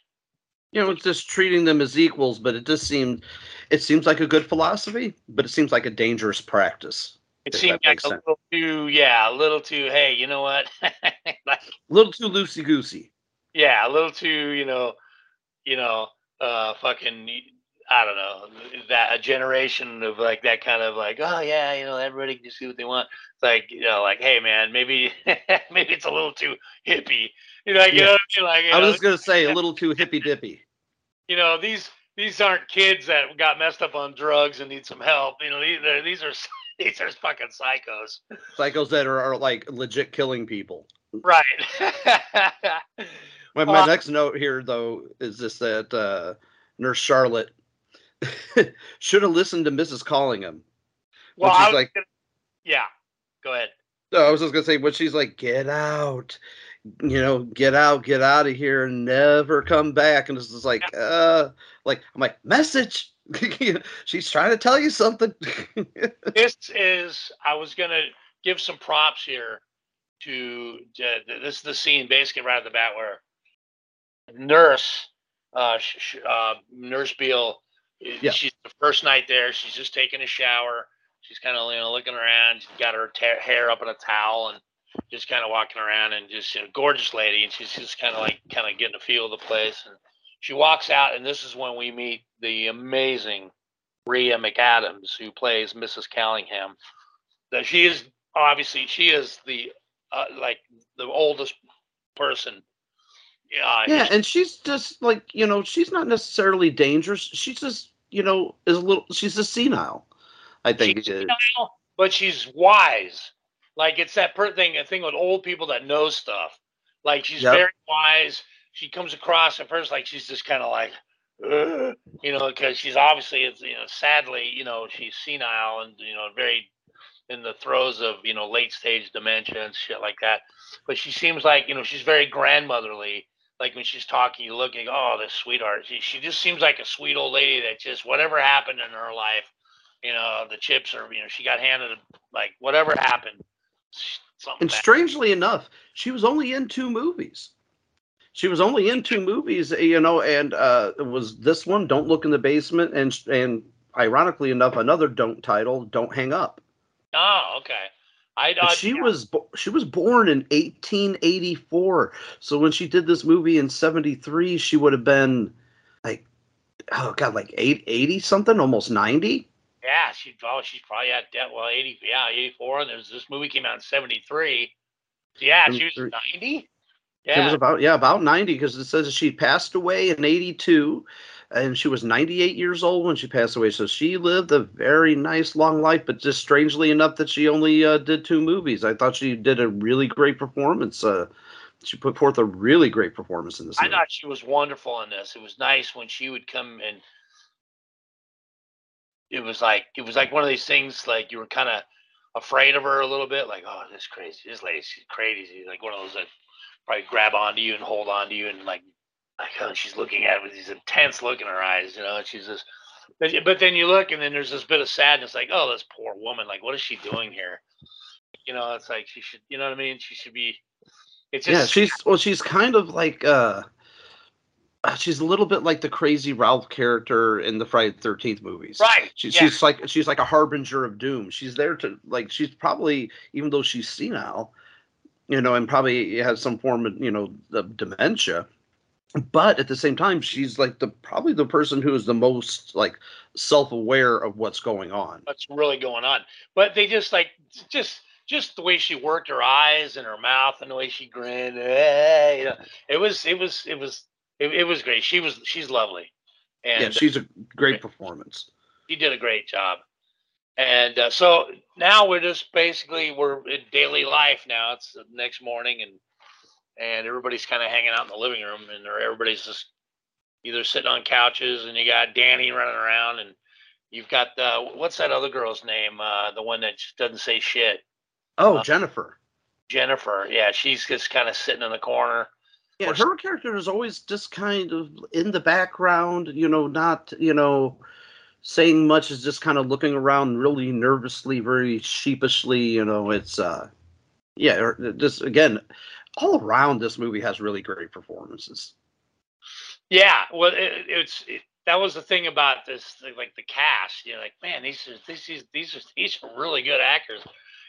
Speaker 3: you know, it's just treating them as equals, but it just seemed it seems like a good philosophy, but it seems like a dangerous practice.
Speaker 4: It seemed like a
Speaker 3: sense.
Speaker 4: little too, yeah, a little too. Hey, you know what? <laughs> like,
Speaker 3: A little too loosey goosey.
Speaker 4: yeah, a little too, you know, you know, uh, fucking, I don't know, that a generation of like that kind of like, oh yeah, you know, everybody can just do what they want. It's like, you know, like, hey man, maybe, <laughs> maybe it's a little too hippie. You know, like, you know, what I mean? like, you
Speaker 3: I was
Speaker 4: know,
Speaker 3: just gonna say a <laughs> little too hippy dippy.
Speaker 4: you know, these these aren't kids that got messed up on drugs and need some help. You know, these these are <laughs> these are fucking psychos.
Speaker 3: Psychos that are, are like legit killing people.
Speaker 4: Right. <laughs>
Speaker 3: My, my next note here though is just that uh, Nurse Charlotte <laughs> should have listened to Mrs. Callingham.
Speaker 4: well, I was
Speaker 3: like,
Speaker 4: gonna- yeah. Go ahead.
Speaker 3: No, I was just gonna say when she's like, "Get out," you know, "Get out, get out of here, and never come back," and it's just like, uh, like I'm like, message. <laughs> she's trying to tell you something. <laughs>
Speaker 4: this is I was gonna give some props here to uh, this is the scene basically right at the bat where nurse uh, sh- sh- uh nurse Beale uh,
Speaker 3: Yeah.
Speaker 4: she's the first night there. She's just taking a shower. She's kind of you know looking around. She's got her ta- hair up in a towel and just kind of walking around and just you know, gorgeous lady. And she's just kind of like kind of getting a feel of the place. And she walks out and this is when we meet the amazing Rhea MacAdams, who plays Mrs. Callingham. That she is obviously she is the uh, like the oldest person. Uh,
Speaker 3: yeah, and she's just like you know, she's not necessarily dangerous. She's just you know, is a little. She's a senile. I think.
Speaker 4: she's senile, but she's wise. Like it's that per thing, a thing with old people that know stuff. Like she's
Speaker 3: Yep.
Speaker 4: very wise. She comes across at first like she's just kind of like, "Ugh," you know, because she's obviously, it's, you know, sadly, you know, she's senile and you know very in the throes of you know late stage dementia and shit like that. But she seems like you know she's very grandmotherly. Like when she's talking, you look and oh, this sweetheart. She, she just seems like a sweet old lady that just whatever happened in her life, you know, the chips are you know she got handed like whatever happened, something.
Speaker 3: And
Speaker 4: bad.
Speaker 3: strangely enough, she was only in two movies. She was only in two movies, you know, and uh, it was this one, "Don't Look in the Basement," and and ironically enough, another "Don't" title, "Don't Hang Up."
Speaker 4: Oh, okay. I uh,
Speaker 3: she
Speaker 4: yeah.
Speaker 3: was she was born in 1884, so when she did this movie in '73, she would have been like, oh god, like eight eighty something, almost 90.
Speaker 4: Yeah, she oh she's probably at debt. Well, eighty yeah, eighty four. And there's this movie came out in seventy three. Yeah, she was
Speaker 3: 73.
Speaker 4: Ninety.
Speaker 3: It was about yeah about ninety because it says she passed away in eighty two, and she was ninety eight years old when she passed away. So she lived a very nice long life, but just strangely enough that she only uh, did two movies. I thought she did a really great performance. Uh, she put forth a really great performance in this.
Speaker 4: I
Speaker 3: movie.
Speaker 4: thought she was wonderful in this. It was nice when she would come and it was like it was like one of these things like you were kind of afraid of her a little bit, like oh this crazy, this lady, she's crazy, like one of those that probably grab onto you and hold onto you and like like oh, she's looking at it with these intense look in her eyes, you know, and she's just. But, then you look and then there's this bit of sadness, like oh this poor woman, like what is she doing here? You know, it's like she should, you know what I mean? She should be. It's just
Speaker 3: yeah, she's well, she's kind of like uh, uh, she's a little bit like the crazy Ralph character in the Friday Thirteenth movies.
Speaker 4: Right,
Speaker 3: She,
Speaker 4: yeah.
Speaker 3: She's like she's like a harbinger of doom. She's there to like she's probably even though she's senile, you know, and probably has some form of you know of dementia. But at the same time, she's like the probably the person who is the most like self-aware of what's going on.
Speaker 4: what's really going on. But they just like just just the way she worked her eyes and her mouth and the way she grinned. eh, you know, it was it was it was it, it was great. She was she's lovely, and
Speaker 3: yeah, she's a great performance.
Speaker 4: she did a great job. And uh, so now we're just basically we're in daily life now. It's the next morning and and everybody's kind of hanging out in the living room and everybody's just either sitting on couches and you got Danny running around and you've got uh, what's that other girl's name? Uh, the one that just doesn't say shit.
Speaker 3: Oh,
Speaker 4: Uh,
Speaker 3: Jennifer.
Speaker 4: Jennifer. Yeah, she's just kind of sitting in the corner.
Speaker 3: Yeah, her character is always just kind of in the background, you know, not, you know, saying much, is just kind of looking around really nervously, very sheepishly, you know, it's uh yeah, just again, all around this movie has really great performances.
Speaker 4: Yeah, well, it, it's it, that was the thing about this, like the cast. You know, like man, these are these these these are these are really good actors,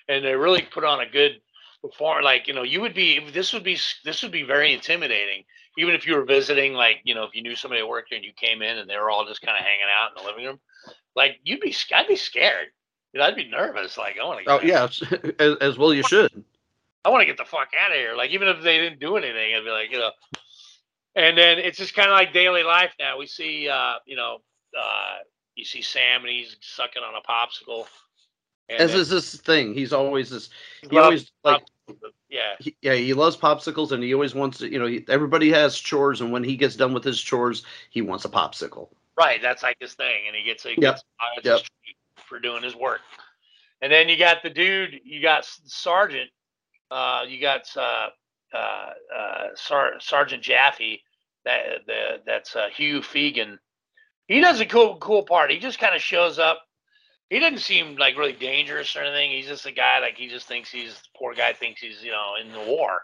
Speaker 4: and they really put on a good perform. Like you know, you would be this would be this would be very intimidating, even if you were visiting. Like you know, if you knew somebody that worked there and you came in and they were all just kind of hanging out in the living room, like you'd be I'd be scared. You know, I'd be nervous. Like I want to.
Speaker 3: Oh yeah, <laughs> as, as well you should.
Speaker 4: I want to get the fuck out of here. Like even if they didn't do anything, I'd be like, you know. And then it's just kind of like daily life now. We see, uh, you know, uh, you see Sam and he's sucking on a popsicle. And
Speaker 3: As
Speaker 4: then-
Speaker 3: is this thing, he's always this. He always like
Speaker 4: yeah,
Speaker 3: he, yeah, he loves popsicles, and he always wants to. You know, he, everybody has chores, and when he gets done with his chores, he wants a popsicle.
Speaker 4: right. That's like his thing, and he gets a
Speaker 3: Yep.
Speaker 4: gets
Speaker 3: Yep.
Speaker 4: for doing his work. And then you got the dude. You got Sergeant. Uh, you got uh, uh, uh, Sar- Sergeant Jaffe. That the that's uh, Hugh Feagin. He does a cool cool part. He just kind of shows up. He doesn't seem like really dangerous or anything. He's just a guy like he just thinks he's poor guy thinks he's you know in the war.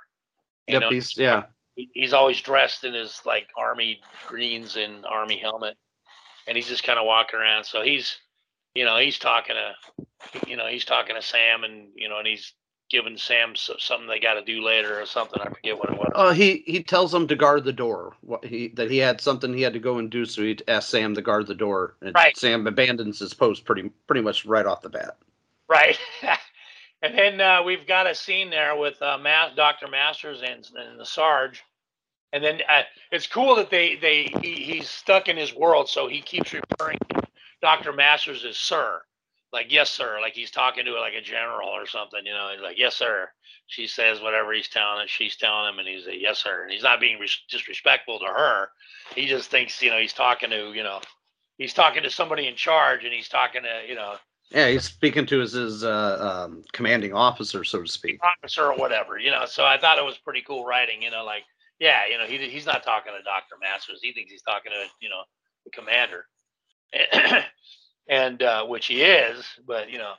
Speaker 4: You
Speaker 3: Yep,
Speaker 4: know,
Speaker 3: he's yeah.
Speaker 4: he- he's always dressed in his like army greens and army helmet and he's just kind of walking around so he's you know he's talking to you know he's talking to sam and you know and he's giving sam something they got to do later or something i forget what it was
Speaker 3: Uh, he he tells them to guard the door. What he that he had something he had to go and do, so he asked Sam to guard the door, and
Speaker 4: Right.
Speaker 3: Sam abandons his post pretty pretty much right off the bat.
Speaker 4: right <laughs> and then uh, we've got a scene there with uh, dr masters and, and the sarge and then uh, it's cool that they they he, he's stuck in his world so he keeps referring to dr masters as sir like yes sir like he's talking to like a general or something you know he's like yes sir she says whatever he's telling her she's telling him and he's a yes sir and he's not being res- disrespectful to her he just thinks you know he's talking to you know he's talking to somebody in charge and he's talking to you know
Speaker 3: Yeah, he's speaking to his his uh, um, commanding officer, so to speak.
Speaker 4: officer or whatever, you know. So I thought it was pretty cool writing, you know, like yeah, you know, he he's not talking to Doctor Masters. He thinks he's talking to you know the commander, <clears throat> and uh, which he is, but you know,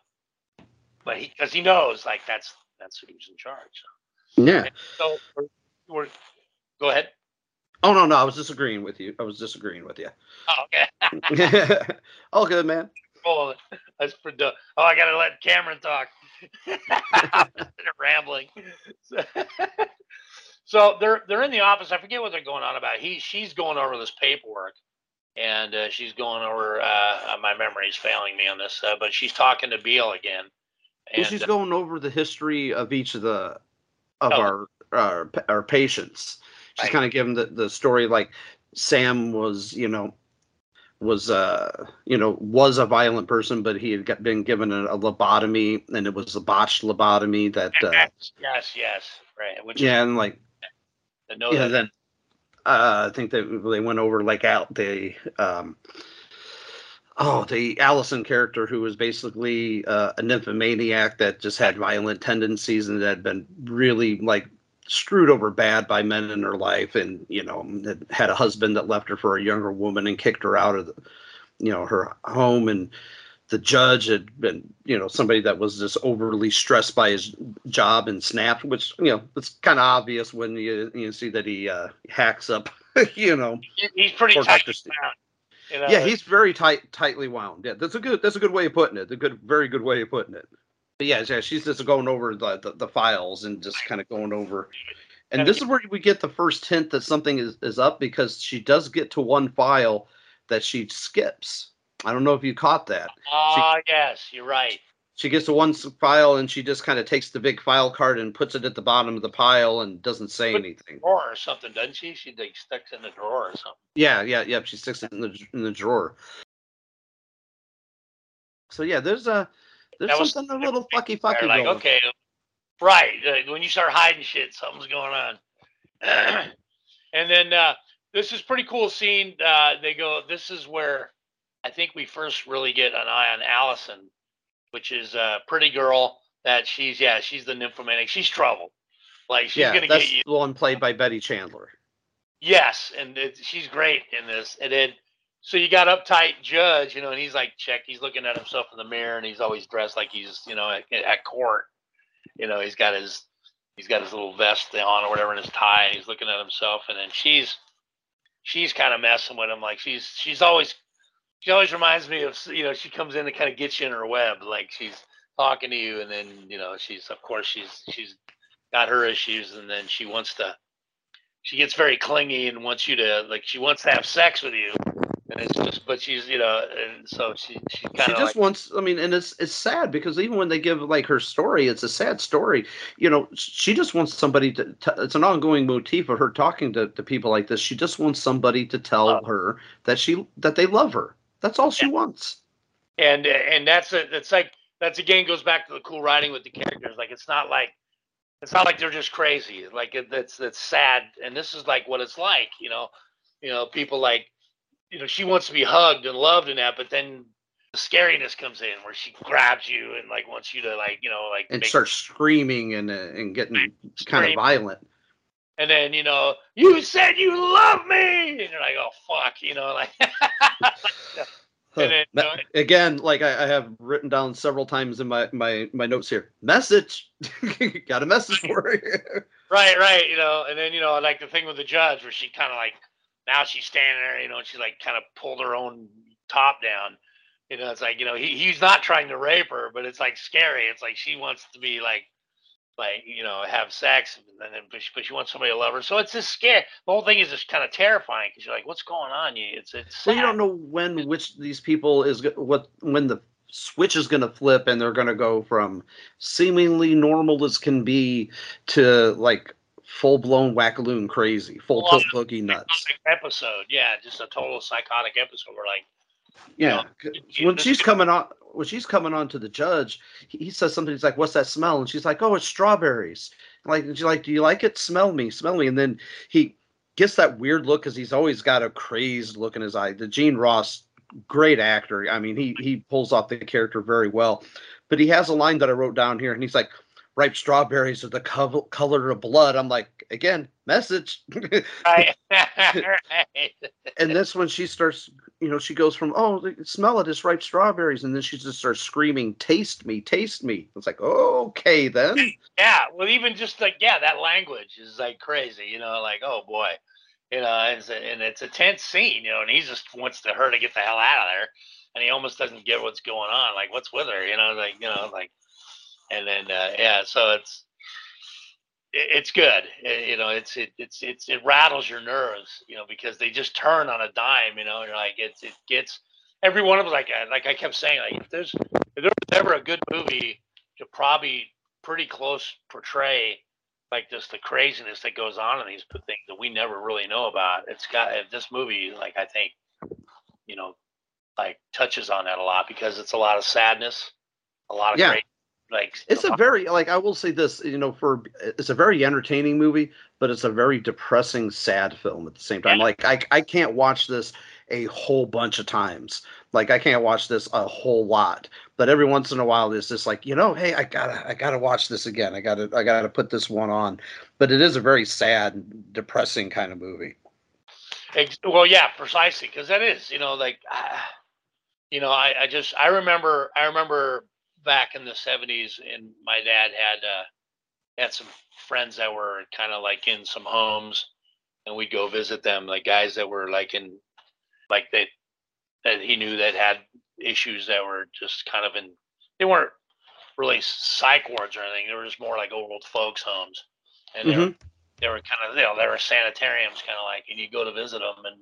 Speaker 4: but he because he knows like that's that's who's in charge.
Speaker 3: Yeah.
Speaker 4: So we're, we're go ahead.
Speaker 3: Oh no, no, I was disagreeing with you. I was disagreeing with you.
Speaker 4: Oh, okay. <laughs>
Speaker 3: All good, man.
Speaker 4: oh, that's for oh, I gotta let Cameron talk. <laughs> rambling. So, <laughs> so they're they're in the office. I forget what they're going on about. He she's going over this paperwork, and uh, she's going over. Uh, my memory is failing me on this, uh, but she's talking to Beale again.
Speaker 3: Well, she's
Speaker 4: uh,
Speaker 3: going over the history of each of the of
Speaker 4: Oh.
Speaker 3: our uh, or patience. She's kind of given the, the story like Sam was, you know, was uh you know was a violent person, but he had got, been given a, a lobotomy, and it was a botched lobotomy that uh,
Speaker 4: yes, yes, right. Which
Speaker 3: yeah, and like
Speaker 4: know
Speaker 3: yeah,
Speaker 4: that.
Speaker 3: then uh, I think they they went over like out the um oh the Allison character who was basically uh, a nymphomaniac that just had violent tendencies and had been really like screwed over bad by men in her life and you know had- a husband that left her for a younger woman and kicked her out of the, you know her home. And the judge had been you know somebody that was just overly stressed by his job and snapped which you know it's kind of obvious when you you see that he uh hacks up <laughs> you know.
Speaker 4: He's pretty tight. You know,
Speaker 3: yeah he's very tight tightly wound. Yeah that's a good that's a good way of putting it a good very good way of putting it. But yeah yeah she's just going over the the, the files and just kind of going over. And this is where we get the first hint that something is, is up because she does get to one file that she skips i don't know if you caught that
Speaker 4: Ah, yes, you're right.
Speaker 3: she gets to one file and she just kind of takes the big file card and puts it at the bottom of the pile and doesn't say anything
Speaker 4: Drawer or something, doesn't she? She like sticks in the drawer or something.
Speaker 3: Yeah, yeah, yeah. She sticks it in the in the drawer. So yeah, there's a there's
Speaker 4: That was-
Speaker 3: something a little fucky fucky
Speaker 4: like,
Speaker 3: going.
Speaker 4: okay, right. uh, When you start hiding shit, something's going on. <clears throat> and then uh, this is pretty cool scene. Uh, they go. This is where I think we first really get an eye on Allison, which is a pretty girl that she's yeah she's the nymphomaniac. She's trouble. Like she's
Speaker 3: yeah,
Speaker 4: gonna
Speaker 3: that's
Speaker 4: get you.
Speaker 3: the one played by Betty Chandler.
Speaker 4: Yes, and it, she's great in this. And then, so you got uptight judge, you know, and he's like, check. He's looking at himself in the mirror, and he's always dressed like he's, you know, at, at court. You know, he's got his, he's got his little vest on or whatever, and his tie, and he's looking at himself. And then she's, she's kind of messing with him. Like she's, she's always, she always reminds me of, you know, she comes in to kind of get you in her web. Like she's talking to you, and then, you know, she's, of course, she's, she's got her issues, and then she wants to she gets very clingy and wants you to like she wants to have sex with you and it's just but she's you know and so she she kind
Speaker 3: She just
Speaker 4: like,
Speaker 3: wants. I mean, and it's it's sad because even when they give like her story, it's a sad story. You know, she just wants somebody to. to it's an ongoing motif of her talking to, to people like this. She just wants somebody to tell
Speaker 4: Oh.
Speaker 3: her that she that they love her. That's all she wants.
Speaker 4: and and that's a that's like that's again goes back to the cool writing with the characters. Like it's not like it's not like they're just crazy. Like it, that's that's sad. And this is like what it's like you know you know people like you know she wants to be hugged and loved and that but then the scariness comes in where she grabs you and like wants you to like you know like
Speaker 3: And
Speaker 4: make-
Speaker 3: starts screaming and uh, and getting kind of violent.
Speaker 4: And then you know you said you love me and you're like oh fuck you know like <laughs> and then,
Speaker 3: Me-
Speaker 4: you know,
Speaker 3: Again, like I, I have written down several times in my my my notes here. Message, <laughs> got a message <laughs> for you.
Speaker 4: Right, right. You know, and then you know, like the thing with the judge, where she kind of like now she's standing there, you know, and she like kind of pulled her own top down. You know, it's like you know he he's not trying to rape her, but it's like scary. It's like she wants to be like like you know have sex, and then but she, but she wants somebody to love her. So it's just scary. The whole thing is just kind of terrifying because you're like, what's going on? You, it's it's
Speaker 3: Well, you don't know when which these people is what when the switch is going to flip and they're going to go from seemingly normal as can be to like full blown wackaloon crazy, full tilt boogie nuts.
Speaker 4: episode. Yeah, just a total psychotic episode. Where like
Speaker 3: Yeah,
Speaker 4: you
Speaker 3: when she's coming on, when she's coming on to the judge, he, he says something. He's like, "What's that smell?" And she's like, "Oh, it's strawberries." Like, and she's like, "Do you like it? Smell me, smell me." And then he gets that weird look because he's always got a crazed look in his eye. The Gene Ross, great actor. I mean, he he pulls off the character very well. But he has a line that I wrote down here, and he's like, "Ripe strawberries are the co- color of blood." I'm like, again, message. <laughs> <laughs> and this when she starts you know she goes from oh smell it it's ripe strawberries and then she just starts screaming taste me taste me it's like okay then
Speaker 4: Yeah, well, even just like yeah, that language is like crazy. You know, like oh boy, you know, and it's a, and it's a tense scene. You know, and he just wants to her to get the hell out of there, and he almost doesn't get what's going on. Like what's with her? You know, like you know, like, and then uh, yeah, so it's it- it's good. It- you know, it's it it's it's it rattles your nerves. You know, because they just turn on a dime. You know, and you're like it's it gets every one of them. Like I- like I kept saying, like if there's if there was ever a good movie to probably pretty close portray like just the craziness that goes on in these things that we never really know about. It's got this movie, like I think, you know, like touches on that a lot because it's a lot of sadness, a lot of
Speaker 3: Yeah.
Speaker 4: Like
Speaker 3: It's a very like I will say this, you know, for it's a very entertaining movie, but it's a very depressing, sad film at the same time.
Speaker 4: Yeah.
Speaker 3: Like I I can't watch this a whole bunch of times. Like I can't watch this a whole lot. But every once in a while it's just like, you know, hey, I gotta I gotta watch this again. I gotta I gotta put this one on. But it is a very sad, depressing kind of movie.
Speaker 4: Well, yeah, precisely, because that is, you know, like, ah, you know, I, I just I remember I remember back in the '70s, and my dad had uh, had some friends that were kind of like in some homes, and we'd go visit them, like guys that were like in, like they that he knew that had issues that were just kind of in, they weren't really psych wards or anything, they were just more like old folks homes, and they were they were kind of you know they were sanitariums kind of like and you go to visit them and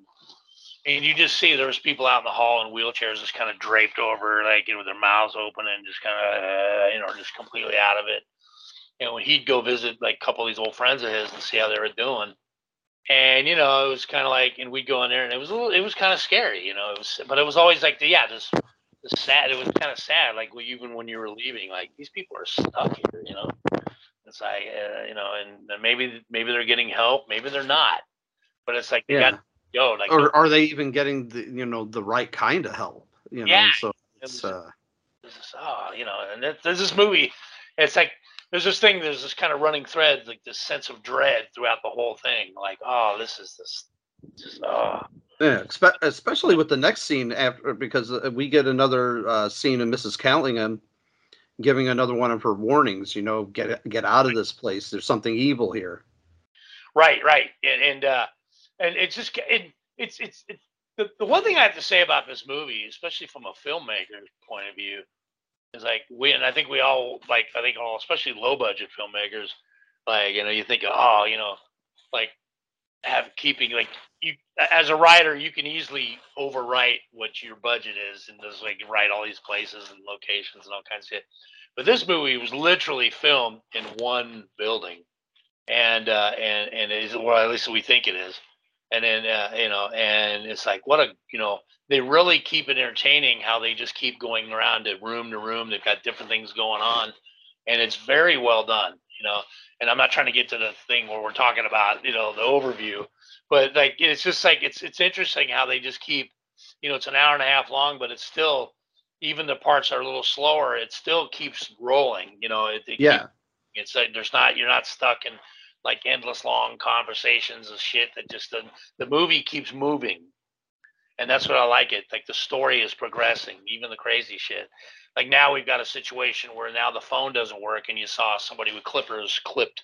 Speaker 4: and you just see there was people out in the hall in wheelchairs just kind of draped over like you know with their mouths open and just kind of uh, you know just completely out of it and when he'd go visit like a couple of these old friends of his and see how they were doing and you know it was kind of like and we'd go in there and it was a little it was kind of scary you know it was but it was always like the, yeah this sad it was kind of sad like well, even when you were leaving like these people are stuck here you know it's like uh, you know, and, and maybe maybe they're getting help, maybe they're not. But it's like they
Speaker 3: Yeah.
Speaker 4: got go. Like
Speaker 3: Or are they even getting the you know the right kind of help? You know,
Speaker 4: Yeah.
Speaker 3: so
Speaker 4: It
Speaker 3: it's uh
Speaker 4: this is, oh, you know, and there- there's this movie. It's like there's this thing. There's this kind of running thread, like this sense of dread throughout the whole thing. Like, oh, this is this, just oh,
Speaker 3: Yeah, especially with the next scene after because uh, we get another uh, scene of Mrs. Callingham giving another one of her warnings. You know, get get out of this place. There's something evil here.
Speaker 4: Right, right, and and uh, and it's just it, it's it's the, the one thing I have to say about this movie, especially from a filmmaker's point of view, is like we and I think we all like I think all especially low budget filmmakers, like you know you think oh you know like have keeping like you as a writer you can easily overwrite what your budget is and just like write all these places and locations and all kinds of shit. But this movie was literally filmed in one building and uh, and and it is well at least we think it is and then uh, you know and it's like what a you know they really keep it entertaining how they just keep going around to room to room they've got different things going on and it's very well done you know and i'm not trying to get to the thing where we're talking about you know the overview but like it's just like it's it's interesting how they just keep you know it's an hour and a half long but it's still even the parts are a little slower it still keeps rolling you know it, it
Speaker 3: Yeah.
Speaker 4: keep- it's like there's not you're not stuck in like endless long conversations of shit that just the, the movie keeps moving. And that's what i like it like the story is progressing even the crazy shit. Like now we've got a situation where now the phone doesn't work and you saw somebody with clippers clipped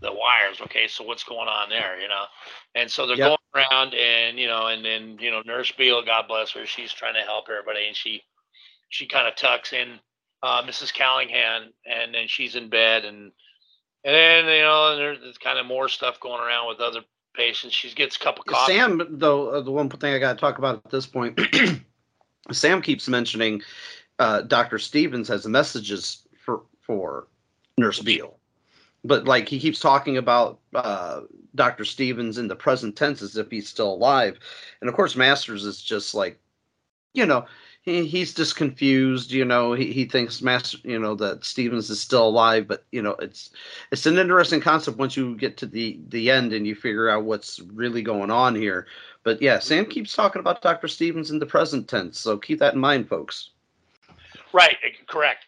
Speaker 4: the wires okay? So what's going on there you know? And so they're
Speaker 3: Yep.
Speaker 4: going around and you know and then you know nurse beale god bless her she's trying to help everybody and she she kind of tucks in uh, mrs callahan and then she's in bed and and then you know there's, there's kind of more stuff going around with other patients she gets a cup of coffee
Speaker 3: Sam, though, uh, the one thing I got to talk about at this point, <clears throat> Sam keeps mentioning uh, Dr. Stevens has messages for for Nurse Beale, but like he keeps talking about uh, Dr. Stevens in the present tense as if he's still alive, and of course Masters is just like, you know. He, he's just confused, you know. He, he thinks Master, you know, that Stevens is still alive, but you know, it's it's an interesting concept once you get to the the end and you figure out what's really going on here. But yeah, Sam keeps talking about Dr. Stevens in the present tense, so keep that in mind, folks.
Speaker 4: Right, eh, correct.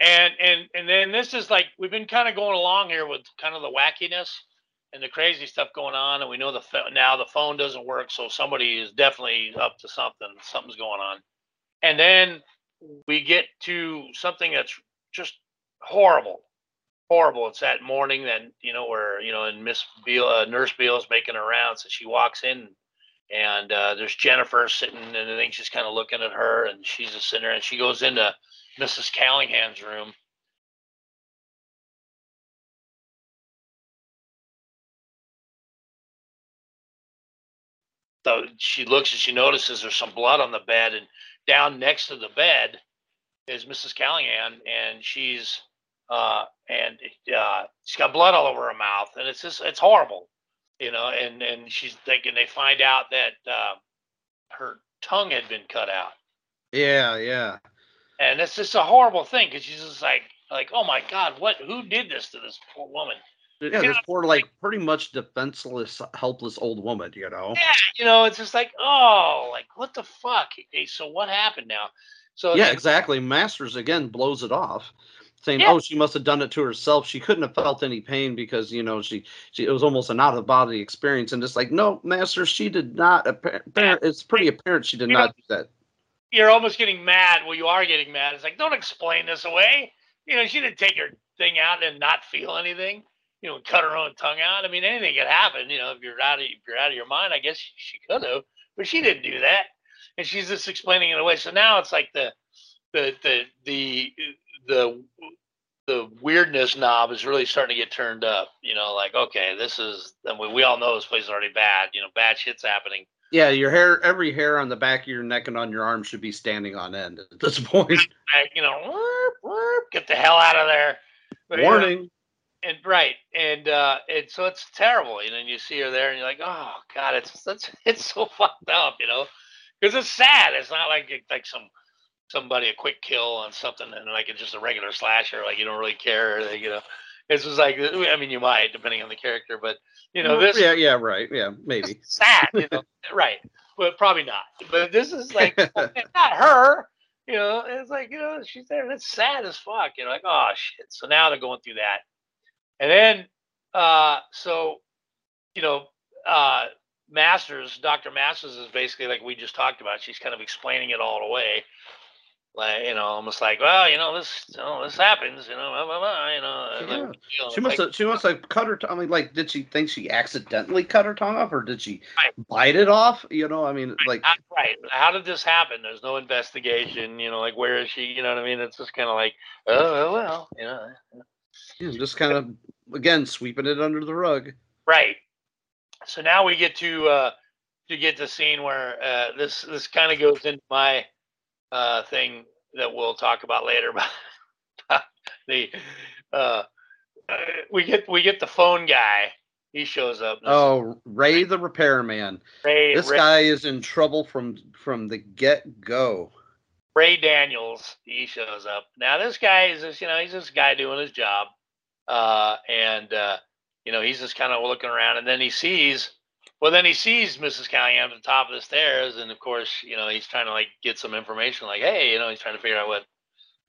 Speaker 4: And and and then this is like we've been kind of going along here with kind of the wackiness and the crazy stuff going on, and we know the now the phone doesn't work, so somebody is definitely up to something. Something's going on, and then we get to something that's just horrible, horrible. It's that morning that you know where you know, and Miss Beale, uh, Nurse Beale is making her rounds, and she walks in and uh, there's Jennifer sitting, and I think she's kind of looking at her, and she's a sinner, and she goes into Mrs. Callingham's room. So she looks and she notices there's some blood on the bed, and down next to the bed is Mrs. Callahan, and she's uh, and uh, she's got blood all over her mouth, and it's just it's horrible, you know. And and she's thinking they find out that uh, her tongue had been cut out,
Speaker 3: Yeah, yeah.
Speaker 4: and it's just a horrible thing because she's just like like oh my god, what who did this to this poor woman?
Speaker 3: Yeah, this
Speaker 4: know-
Speaker 3: poor, like, pretty much defenseless, helpless old woman, you know?
Speaker 4: Yeah, you know, it's just like oh, like what the fuck? Okay, so what happened now? So
Speaker 3: Yeah, exactly. Masters, again, blows it off, saying,
Speaker 4: Yeah.
Speaker 3: oh, she must have done it to herself. She couldn't have felt any pain because, you know, she, she it was almost an out of body experience. And it's like, no, Masters, she did not. Appar- it's pretty apparent she did
Speaker 4: You know-
Speaker 3: not do that.
Speaker 4: you're almost getting mad. Well, you are getting mad. It's like, don't explain this away. You know, she didn't take her thing out and not feel anything. You know, cut her own tongue out. I mean, anything could happen. You know, if you're out of if you're out of your mind, I guess she, could have, but she didn't do that, and she's just explaining it away. So now it's like the the the the the the weirdness knob is really starting to get turned up. You know, like okay, this is. And we, we all know this place is already bad. You know, bad shit's happening.
Speaker 3: Yeah, your hair, every hair on the back of your neck and on your arm should be standing on end at this <laughs> point.
Speaker 4: You know, whoop, whoop, get the hell out of there. But, you know,
Speaker 3: Warning.
Speaker 4: And right and uh and so it's terrible and then you see her there and you're like oh god it's <laughs> that's it's so fucked up you know because it's sad it's not like like some somebody a quick kill on something and like it's just a regular slasher like you don't really care like, you know it's just like i mean you might depending on the character but you know this
Speaker 3: Yeah, yeah, right. Yeah, maybe. <laughs>
Speaker 4: sad you know right but probably not but this is like <laughs> it's not her you know it's like you know she's there and it's sad as fuck you're like oh shit so now they're going through that and then uh so you know uh masters dr masters is basically like we just talked about she's kind of explaining it all away like you know almost like well you know this you know this happens you know blah, blah, blah, you know
Speaker 3: Yeah.
Speaker 4: like, you know,
Speaker 3: She must
Speaker 4: like-
Speaker 3: have. She must have cut her. tongue. I mean, like, did she think she accidentally cut her tongue off, or did she bite it off? You know, I mean, like,
Speaker 4: right. How did this happen? There's no investigation. You know, like where is she? You know what I mean? It's just kind of like, oh well, you know.
Speaker 3: Know, just kind of again sweeping it under the rug.
Speaker 4: Right. So now we get to uh to get the scene where uh this this kind of goes into my uh thing that we'll talk about later <laughs> But the uh uh, we get we get the phone guy. He shows up.
Speaker 3: Oh, Ray the repairman.
Speaker 4: Ray,
Speaker 3: This
Speaker 4: Ray,
Speaker 3: guy is in trouble from from the get go.
Speaker 4: Ray Daniels, he shows up. Now this guy is just, you know, he's this guy doing his job. Uh, and uh, you know, he's just kind of looking around and then he sees well then he sees Mrs. Callahan at the top of the stairs and of course, you know, he's trying to like get some information like, hey, you know, he's trying to figure out what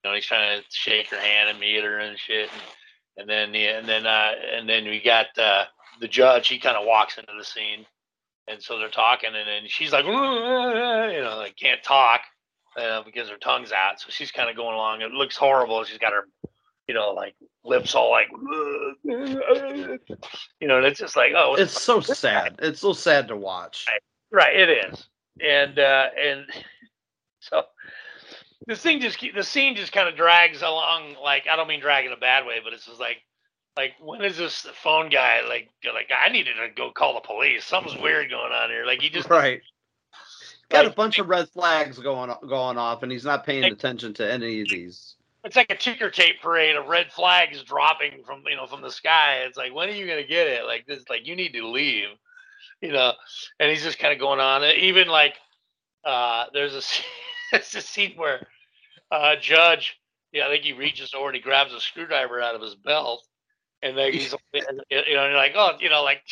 Speaker 4: you know, he's trying to shake her hand and meet her and shit and, and then yeah, and then uh and then we got uh the judge, he kind of walks into the scene and so they're talking and then she's like you know, like can't talk uh, because her tongue's out. So she's kind of going along. It looks horrible. She's got her, you know, like lips all like, <laughs> you know, and it's just like, oh,
Speaker 3: It's so sad. It's so sad to watch.
Speaker 4: right. It is, and uh, and <laughs> so this thing just the scene just kind of drags along. Like I don't mean drag in a bad way, but it's just like. Like when is this phone guy like like I needed to go call the police? Something's weird going on here. Like he just
Speaker 3: Right. Got a bunch of red flags going going off, and he's not paying attention to any of these.
Speaker 4: it's like a ticker tape parade of red flags dropping from you know from the sky. It's like when are you gonna get it? Like this, like you need to leave, you know. And he's just kind of going on. Even like uh, there's a <laughs> s- there's a scene where uh, Judge, yeah, I think he reaches over and he grabs a screwdriver out of his belt, and then he's <laughs> you know and you're like oh you know like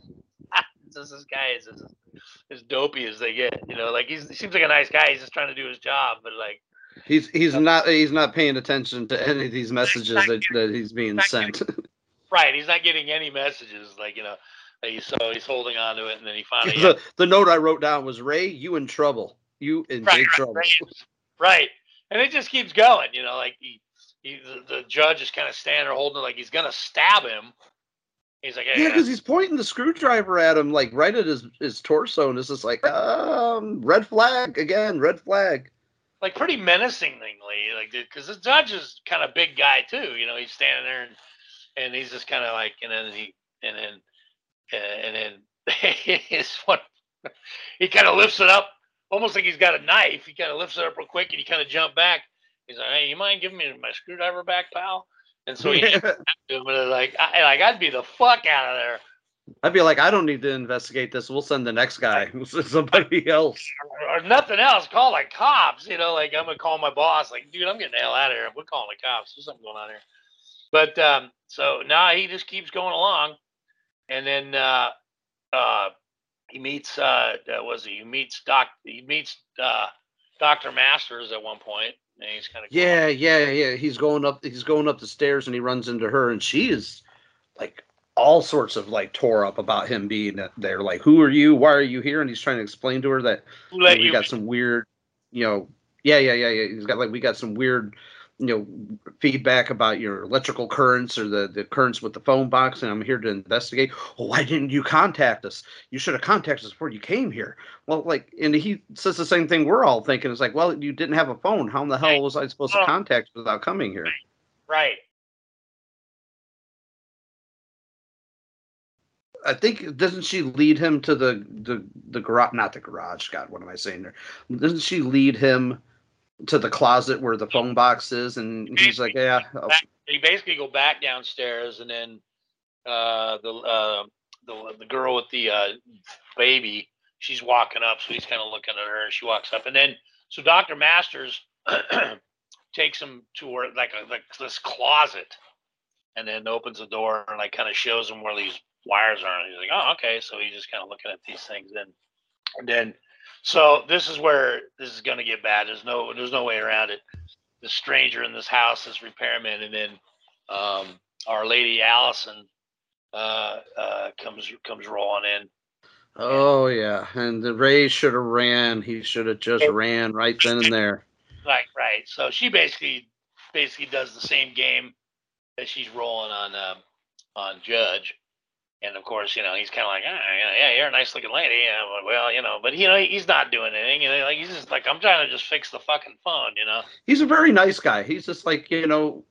Speaker 4: <laughs> this this guy is as, <laughs> as dopey as they get. You know, like he's, he seems like a nice guy. He's just trying to do his job, but like.
Speaker 3: He's he's not he's not paying attention to any of these messages that, that he's being sent. <laughs>
Speaker 4: Right, he's not getting any messages. Like you know, he's so he's holding on to it, and then he finally
Speaker 3: the, <laughs> the note I wrote down was Ray, you in trouble. You in
Speaker 4: right,
Speaker 3: big trouble.
Speaker 4: right, right, and it just keeps going. You know, like he, he the, the judge is kind of standing there holding it like he's gonna stab him. He's like, hey,
Speaker 3: Yeah, because he's pointing the screwdriver at him, like right at his, his torso, and it's just like, um, red flag again, red flag.
Speaker 4: like pretty menacingly, like because the judge is kind of big guy too. You know, he's standing there and and he's just kind of like, and then he and then and then <laughs> his one, he kind of lifts it up, almost like he's got a knife. He kind of lifts it up real quick and he kind of jump back. He's like, hey, you mind giving me my screwdriver back, pal? And so he <laughs> hands it back to him, and like, I, like I'd be the fuck out of there.
Speaker 3: I'd be like, I don't need to investigate this. We'll send the next guy, <laughs> somebody else.
Speaker 4: Or, or nothing else. Call like cops. You know, like I'm gonna call my boss. Like, dude, I'm getting the hell out of here. We're calling the cops. There's something going on here. But um, so now he just keeps going along, and then uh, uh, he meets uh, uh, was he? He meets Doc. He meets uh, Doctor Masters at one point, and he's kind of
Speaker 3: Yeah, yeah, yeah. He's going up. He's going up the stairs, and he runs into her, and she is like all sorts of like tore up about him being there. Like, who are you? Why are you here? And he's trying to explain to her that you know, we got some weird, you know, yeah, yeah, yeah, yeah. He's got like we got some weird, you know, feedback about your electrical currents or the the currents with the phone box, and I'm here to investigate. Well, why didn't you contact us? You should have contacted us before you came here. Well, like, and he says the same thing we're all thinking. It's like, well, you didn't have a phone. How in the hell was I supposed to contact without coming here?
Speaker 4: right.
Speaker 3: I think doesn't she lead him to the the the garage? Not the garage. God, what am I saying there? Doesn't she lead him to the closet where the phone box is? And he's like, yeah. oh,
Speaker 4: you basically go back downstairs, and then uh, the uh, the the girl with the uh, baby, she's walking up, so he's kind of looking at her, and she walks up, and then so Doctor Masters <clears throat> takes him to where like a, like this closet, and then opens the door and like kind of shows him where these wires are, and he's like, oh okay, so he's just kind of looking at these things, then and then so this is where this is going to get bad. There's no there's no way around it. The stranger in this house, this repairman, and then um, our lady Allison uh, uh, comes comes rolling in.
Speaker 3: Oh yeah, and the Ray should have ran. He should have just ran right then and there.
Speaker 4: Right, right. So she basically basically does the same game that she's rolling on um, on Judge, and of course, you know, he's kind of like, ah, yeah, yeah, you're a nice looking lady. Yeah, I'm like, well, you know, but you know, he's not doing anything. You know, like he's just like, I'm trying to just fix the fucking phone. You know.
Speaker 3: He's a very nice guy. He's just like you know,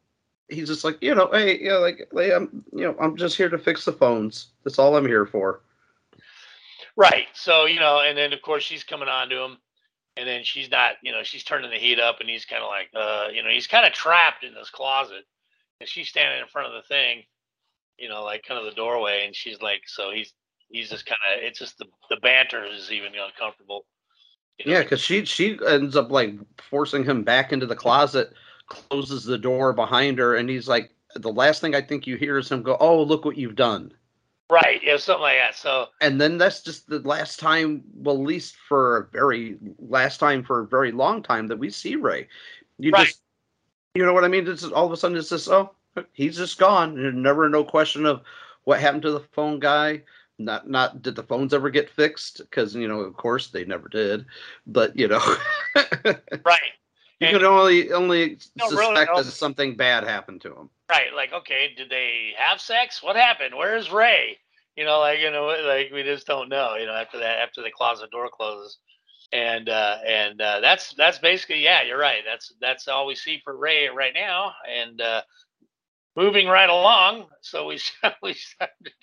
Speaker 3: he's just like you know, hey, you know, like, like I'm you know, I'm just here to fix the phones. That's all I'm here for.
Speaker 4: Right. So, you know, and then of course she's coming on to him and then she's not, you know, she's turning the heat up and he's kind of like, uh, you know, he's kind of trapped in this closet and she's standing in front of the thing, you know, like kind of the doorway. And she's like, so he's, he's just kind of, it's just the, the banter is even uncomfortable.
Speaker 3: Yeah, because she she ends up like forcing him back into the closet, closes the door behind her, and he's like, the last thing I think you hear is him go, "Oh, look what you've done."
Speaker 4: Right. Yeah. Something like that. So,
Speaker 3: and then that's just the last time well at least for a very last time for a very long time that we see ray you
Speaker 4: Right.
Speaker 3: just you know what i mean it's just, all of a sudden it's just oh he's just gone there's never no question of what happened to the phone guy not not did the phones ever get fixed because you know of course they never did but you know <laughs>
Speaker 4: right.
Speaker 3: you
Speaker 4: And-
Speaker 3: can only only
Speaker 4: No, really,
Speaker 3: suspect
Speaker 4: no.
Speaker 3: that something bad happened to him
Speaker 4: Right. Like, okay, did they have sex? What happened? Where's Ray? You know, like, you know, like we just don't know, you know, after that, after the closet door closes. And, uh, and, uh, that's, that's basically, yeah, you're right. That's, that's all we see for Ray right now. And, uh, moving right along. So we, <laughs> we started,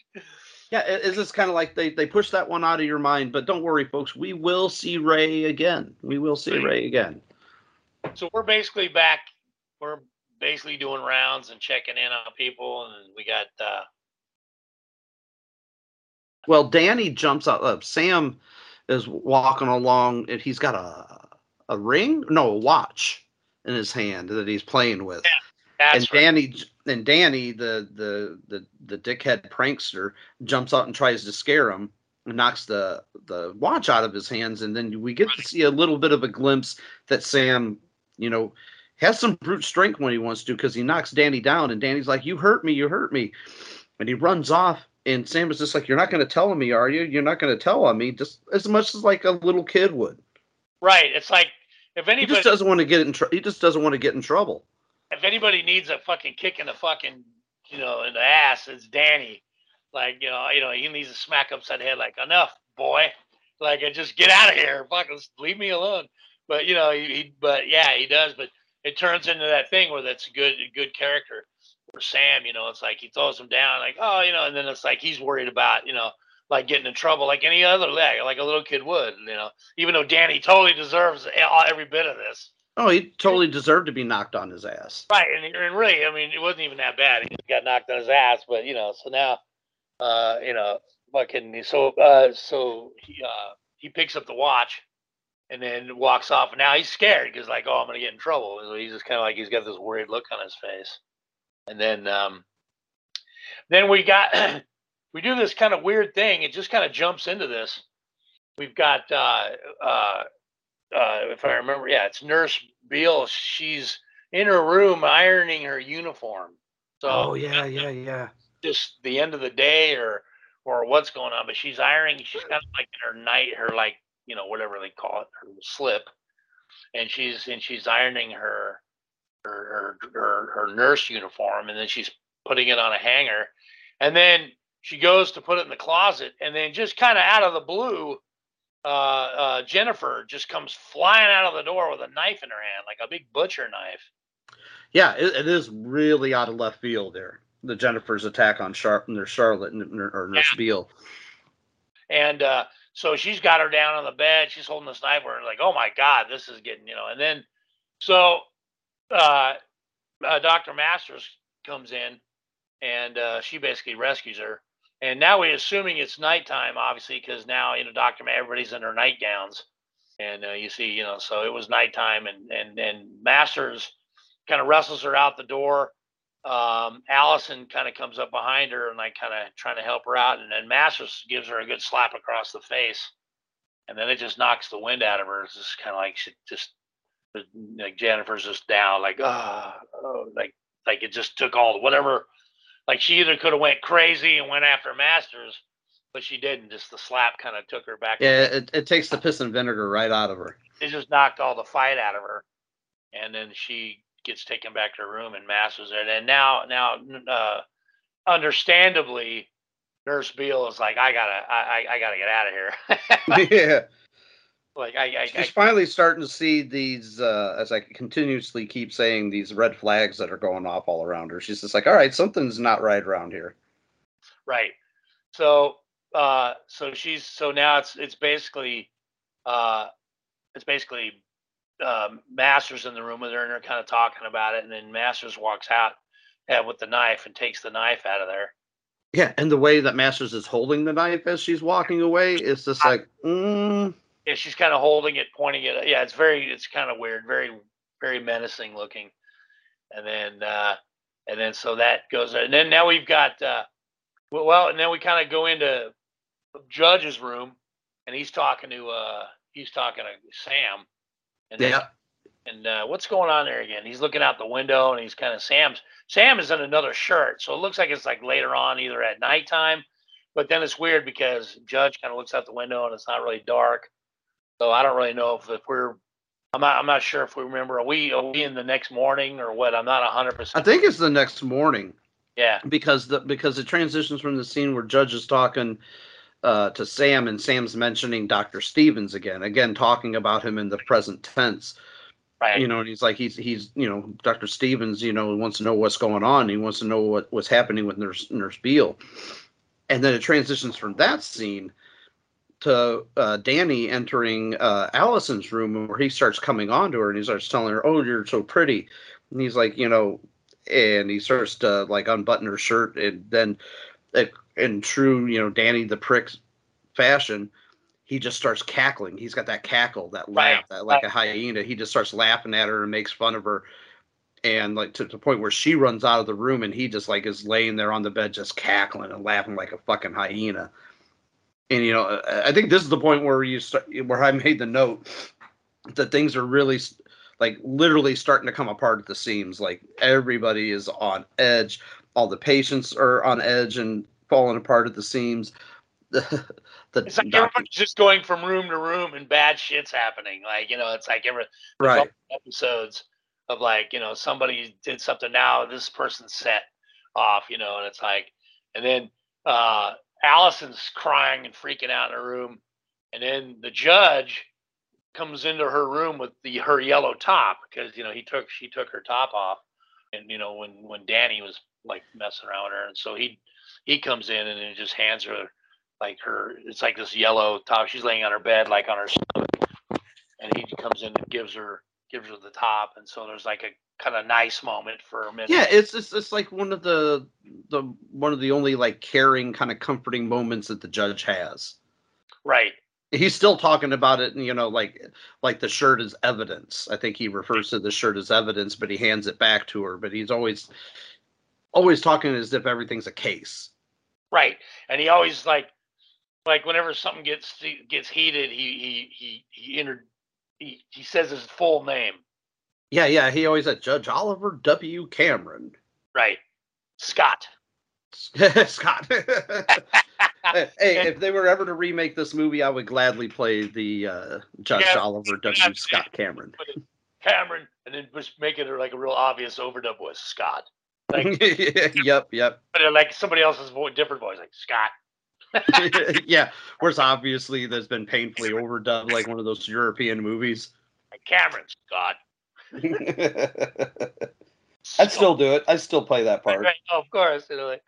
Speaker 3: yeah it's just kind of like they they push that one out of your mind but don't worry folks we will see ray again we will see ray again
Speaker 4: so we're basically back. We're basically doing rounds and checking in on people. And we got, uh,
Speaker 3: Well, Danny jumps out. Uh, Sam is walking along, and he's got a a ring, no, a watch in his hand that he's playing with.
Speaker 4: that's
Speaker 3: and Danny and Danny, the the the the dickhead prankster, jumps out and tries to scare him, and knocks the the watch out of his hands, and then we get to see a little bit of a glimpse that Sam, you know. Has some brute strength when he wants to because he knocks Danny down, and Danny's like, "You hurt me, you hurt me," and he runs off. And Sam is just like, "You're not going to tell on me, are you? You're not going to tell on me, just as much as like a little kid would."
Speaker 4: right. It's like, if
Speaker 3: He
Speaker 4: anybody,
Speaker 3: just doesn't want to get in. Tr- he just doesn't want to get in trouble.
Speaker 4: If anybody needs a fucking kick in the fucking you know in the ass, it's Danny. Like you know, you know, he needs a smack upside the head. Like enough, boy. Like uh, just get out of here. Fucking leave me alone. But you know, he, he but yeah, he does. But it turns into that thing where that's a good good character. Where Sam, you know, it's like he throws him down, like oh, you know, and then it's like he's worried about you know. Like getting in trouble, like any other leg, like a little kid would, you know. Even though Danny totally deserves every bit of this,
Speaker 3: Oh, he totally deserved to be knocked on his ass.
Speaker 4: Right, and, and really, I mean, it wasn't even that bad. He got knocked on his ass, but you know, so now, uh, you know, fucking, so, uh, so he, uh, he picks up the watch, and then walks off. And now he's scared because, like, oh, I'm gonna get in trouble. So he's just kind of like he's got this worried look on his face. And then, um, then we got <clears throat> we do this kind of weird thing. It just kind of jumps into this. We've got uh, uh, uh, if I remember, yeah, it's Nurse Beale. She's in her room ironing her uniform. So
Speaker 3: oh yeah, yeah, yeah.
Speaker 4: Just the end of the day, or or what's going on, but she's ironing. She's kind of like in her night, her like you know whatever they call it, her slip, and she's and she's ironing her her her, her, her nurse uniform, and then she's putting it on a hanger, and then she goes to put it in the closet, and then just kind of out of the blue, uh, uh, Jennifer just comes flying out of the door with a knife in her hand, like a big butcher knife.
Speaker 3: Yeah, it, it is really out of left field there. The Jennifer's attack on Char- Nurse Charlotte or Nurse yeah. Beale.
Speaker 4: And uh, so she's got her down on the bed. She's holding this knife. We're like, oh my God, this is getting, you know. And then, so uh, uh, Dr. Masters comes in and uh, she basically rescues her. And now we're assuming it's nighttime, obviously, because now, you know, Dr. everybody's in their nightgowns. And uh, you see, you know, so it was nighttime and, and, and Masters kind of wrestles her out the door. Um, Allison kind of comes up behind her and like kind of trying to help her out. And then Masters gives her a good slap across the face. And then it just knocks the wind out of her. It's just kind of like she just like Jennifer's just down, like oh, oh, like like it just took all whatever. Like she either could have went crazy and went after Masters, but she didn't. Just the slap kind of took her back.
Speaker 3: Yeah, it, it takes the piss and vinegar right out of her.
Speaker 4: It just knocked all the fight out of her, and then she gets taken back to her room and Masters there. And now, now, uh, understandably, Nurse Beale is like, I gotta, I, I gotta get out of
Speaker 3: here. <laughs> <laughs> yeah.
Speaker 4: Like I, I
Speaker 3: she's I, finally starting to see these, uh, as I continuously keep saying, these red flags that are going off all around her. She's just like, all right, something's not right around here.
Speaker 4: Right. So, uh, so she's so now it's it's basically, uh, it's basically um, Masters in the room with her, and they're kind of talking about it, and then Masters walks out uh, with the knife and takes the knife out of there.
Speaker 3: Yeah, and the way that Masters is holding the knife as she's walking away is just like, mm,
Speaker 4: yeah, she's kind of holding it, pointing it. Yeah, it's very, it's kind of weird, very, very menacing looking. And then, uh, and then so that goes, and then now we've got, uh, well, and then we kind of go into Judge's room, and he's talking to, uh, he's talking to Sam.
Speaker 3: And yeah.
Speaker 4: and uh, what's going on there again? He's looking out the window, and he's kind of Sam's. Sam is in another shirt, so it looks like it's like later on, either at nighttime. But then it's weird because Judge kind of looks out the window, and it's not really dark so I don't really know if, if we're I'm not I'm not sure if we remember are we are we in the next morning or what? I'm not hundred percent.
Speaker 3: I think it's the next morning.
Speaker 4: Yeah.
Speaker 3: Because the because it transitions from the scene where Judge is talking uh, to Sam and Sam's mentioning Dr. Stevens again, again talking about him in the present tense.
Speaker 4: Right.
Speaker 3: You know, and he's like he's he's you know Dr. Stevens, you know, wants to know what's going on. He wants to know what what's happening with Nurse Nurse Beale. And then it transitions from that scene to uh, Danny entering uh, Allison's room where he starts coming on to her and he starts telling her, "Oh, you're so pretty," and he's like, you know, and he starts to like unbutton her shirt and then, in true, you know, Danny the prick fashion, he just starts cackling. He's got that cackle, that laugh, right. that like a hyena. He just starts laughing at her and makes fun of her. And like to, to the point where she runs out of the room and he just like is laying there on the bed just cackling and laughing like a fucking hyena and you know i think this is the point where you start where i made the note that things are really like literally starting to come apart at the seams. Like everybody is on edge. All the patients are on edge and falling apart at the seams. The, <laughs>
Speaker 4: the it's like doc- everyone's just going from room to room and bad shit's happening. Like you know it's like every
Speaker 3: right.
Speaker 4: episodes of like you know somebody did something now this person set off you know and it's like and then uh Allison's crying and freaking out in her room, and then the judge comes into her room with the her yellow top because you know he took she took her top off, and you know when when Danny was like messing around with her, and so he he comes in and then just hands her like her it's like this yellow top. She's laying on her bed like on her stomach, and he comes in and gives her gives her the top, and so there's like a kind of nice moment for a minute.
Speaker 3: Yeah, it's, it's it's like one of the the one of the only like caring kind of comforting moments that the judge has.
Speaker 4: right.
Speaker 3: He's still talking about it, and you know, like like the shirt is evidence. I think he refers to the shirt as evidence, but he hands it back to her. But he's always always talking as if everything's a case.
Speaker 4: Right, and he always like, like whenever something gets gets heated, he he he he inter, he, he says his full name.
Speaker 3: Yeah, yeah. He always said Judge Oliver W. Cameron.
Speaker 4: Right, Scott. <laughs>
Speaker 3: Scott. <laughs> hey, if they were ever to remake this movie, I would gladly play the uh, Judge
Speaker 4: Yeah,
Speaker 3: Oliver W.
Speaker 4: yeah.
Speaker 3: Scott Cameron.
Speaker 4: Cameron, and then just make it like a real obvious overdub voice, Scott. Like, <laughs>
Speaker 3: yep, yep.
Speaker 4: but uh, like somebody else's voice, different voice, like Scott. <laughs>
Speaker 3: yeah, <laughs> whereas obviously there's been painfully overdubbed like one of those European movies.
Speaker 4: Like Cameron, Scott. <laughs>
Speaker 3: I'd still do it. I'd still play that part.
Speaker 4: Right, of course, you know, like,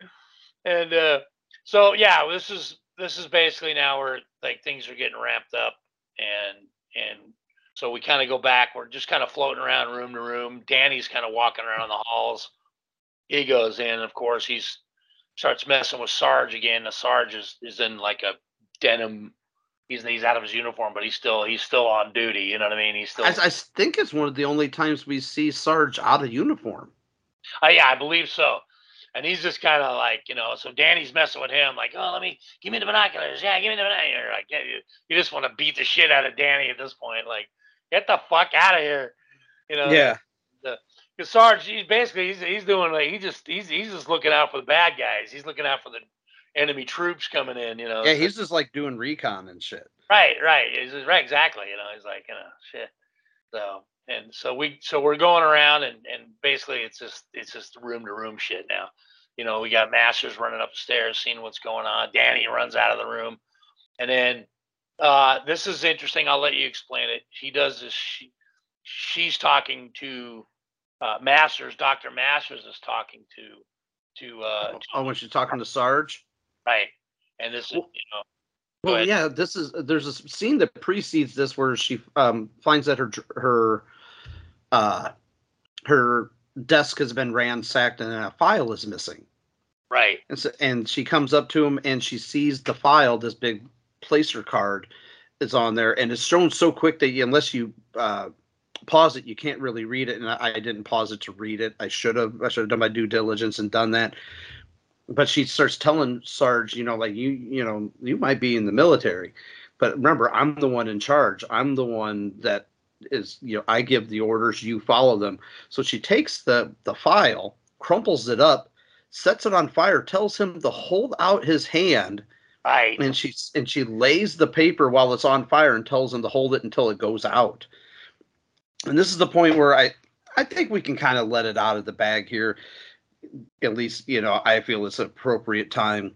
Speaker 4: and uh, so yeah, this is this is basically now where like things are getting ramped up, and and so we kind of go back. We're just kind of floating around room to room. Danny's kind of walking around the halls. He goes in, of course. He's starts messing with Sarge again. The Sarge is is in like a denim. He's he's out of his uniform, but he's still he's still on duty. You know what I mean? He's still.
Speaker 3: I, I think it's one of the only times we see Sarge out of uniform.
Speaker 4: Uh, yeah, I believe so. And he's just kind of like, you know, so Danny's messing with him, like, oh, let me give me the binoculars. Yeah, give me the binoculars. Like, yeah, you, you just want to beat the shit out of Danny at this point. Like, get the fuck out of here. You know.
Speaker 3: Yeah.
Speaker 4: Because Sarge, he's basically he's he's doing like he just he's he's just looking out for the bad guys. He's looking out for the enemy troops coming in. You know.
Speaker 3: Yeah, he's just like doing recon and shit.
Speaker 4: Right, right. He's right, exactly. You know, he's like, you know, shit. So and so we so we're going around and and basically it's just it's just room to room shit now. You know, we got Masters running up the stairs, seeing what's going on. Danny runs out of the room, and then uh, this is interesting. I'll let you explain it. She does this. She, she's talking to uh, Masters. Doctor Masters is talking to to uh,
Speaker 3: Oh, when she's talking to Sarge.
Speaker 4: right, and this is you know
Speaker 3: Well,
Speaker 4: ahead.
Speaker 3: yeah, this is there's a scene that precedes this where she um, finds that her her uh, her desk has been ransacked and a file is missing.
Speaker 4: right.
Speaker 3: And, so, and she comes up to him and she sees the file, this big placer card is on there, and it's shown so quick that you, unless you uh, pause it, you can't really read it. And I, I didn't pause it to read it. I should have. I should have done my due diligence and done that. But she starts telling Sarge, you know, like you, you know, you might be in the military, but remember, I'm the one in charge. I'm the one that is, you know, I give the orders, you follow them. So she takes the the file, crumples it up, sets it on fire, tells him to hold out his hand,
Speaker 4: Right.
Speaker 3: and she and she lays the paper while it's on fire and tells him to hold it until it goes out. And this is the point where I I think we can kind of let it out of the bag here. At least, you know, I feel it's an appropriate time.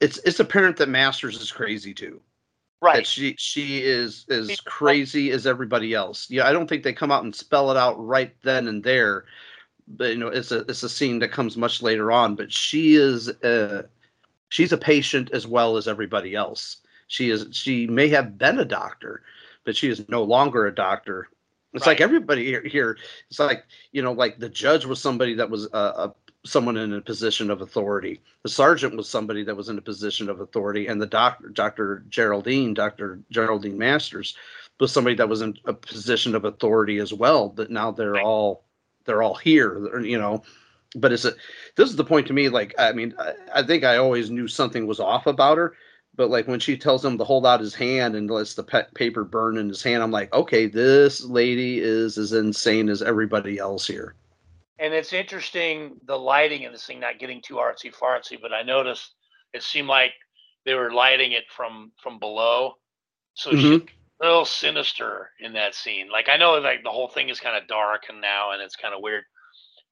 Speaker 3: It's it's apparent that Masters is crazy too. That
Speaker 4: Right.
Speaker 3: she she is as crazy as everybody else. Yeah, I don't think they come out and spell it out right then and there. But you know, it's a it's a scene that comes much later on. But she is uh she's a patient as well as everybody else. She is she may have been a doctor, but she is no longer a doctor. It's like everybody here, here. It's like you know, like the judge was somebody that was a, a someone in a position of authority. The sergeant was somebody that was in a position of authority, and the doctor, Doctor Geraldine, Doctor Geraldine Masters, was somebody that was in a position of authority as well. But now they're all they're all here, they're, you know. But it's a this is the point to me. Like I mean, I, I think I always knew something was off about her. But like when she tells him to hold out his hand and lets the pe- paper burn in his hand, I'm like, okay, this lady is as insane as everybody else here.
Speaker 4: And it's interesting the lighting in this thing not getting too artsy fartsy, but I noticed it seemed like they were lighting it from from below, so she's mm-hmm. a little sinister in that scene. Like I know like the whole thing is kind of dark and now and it's kind of weird,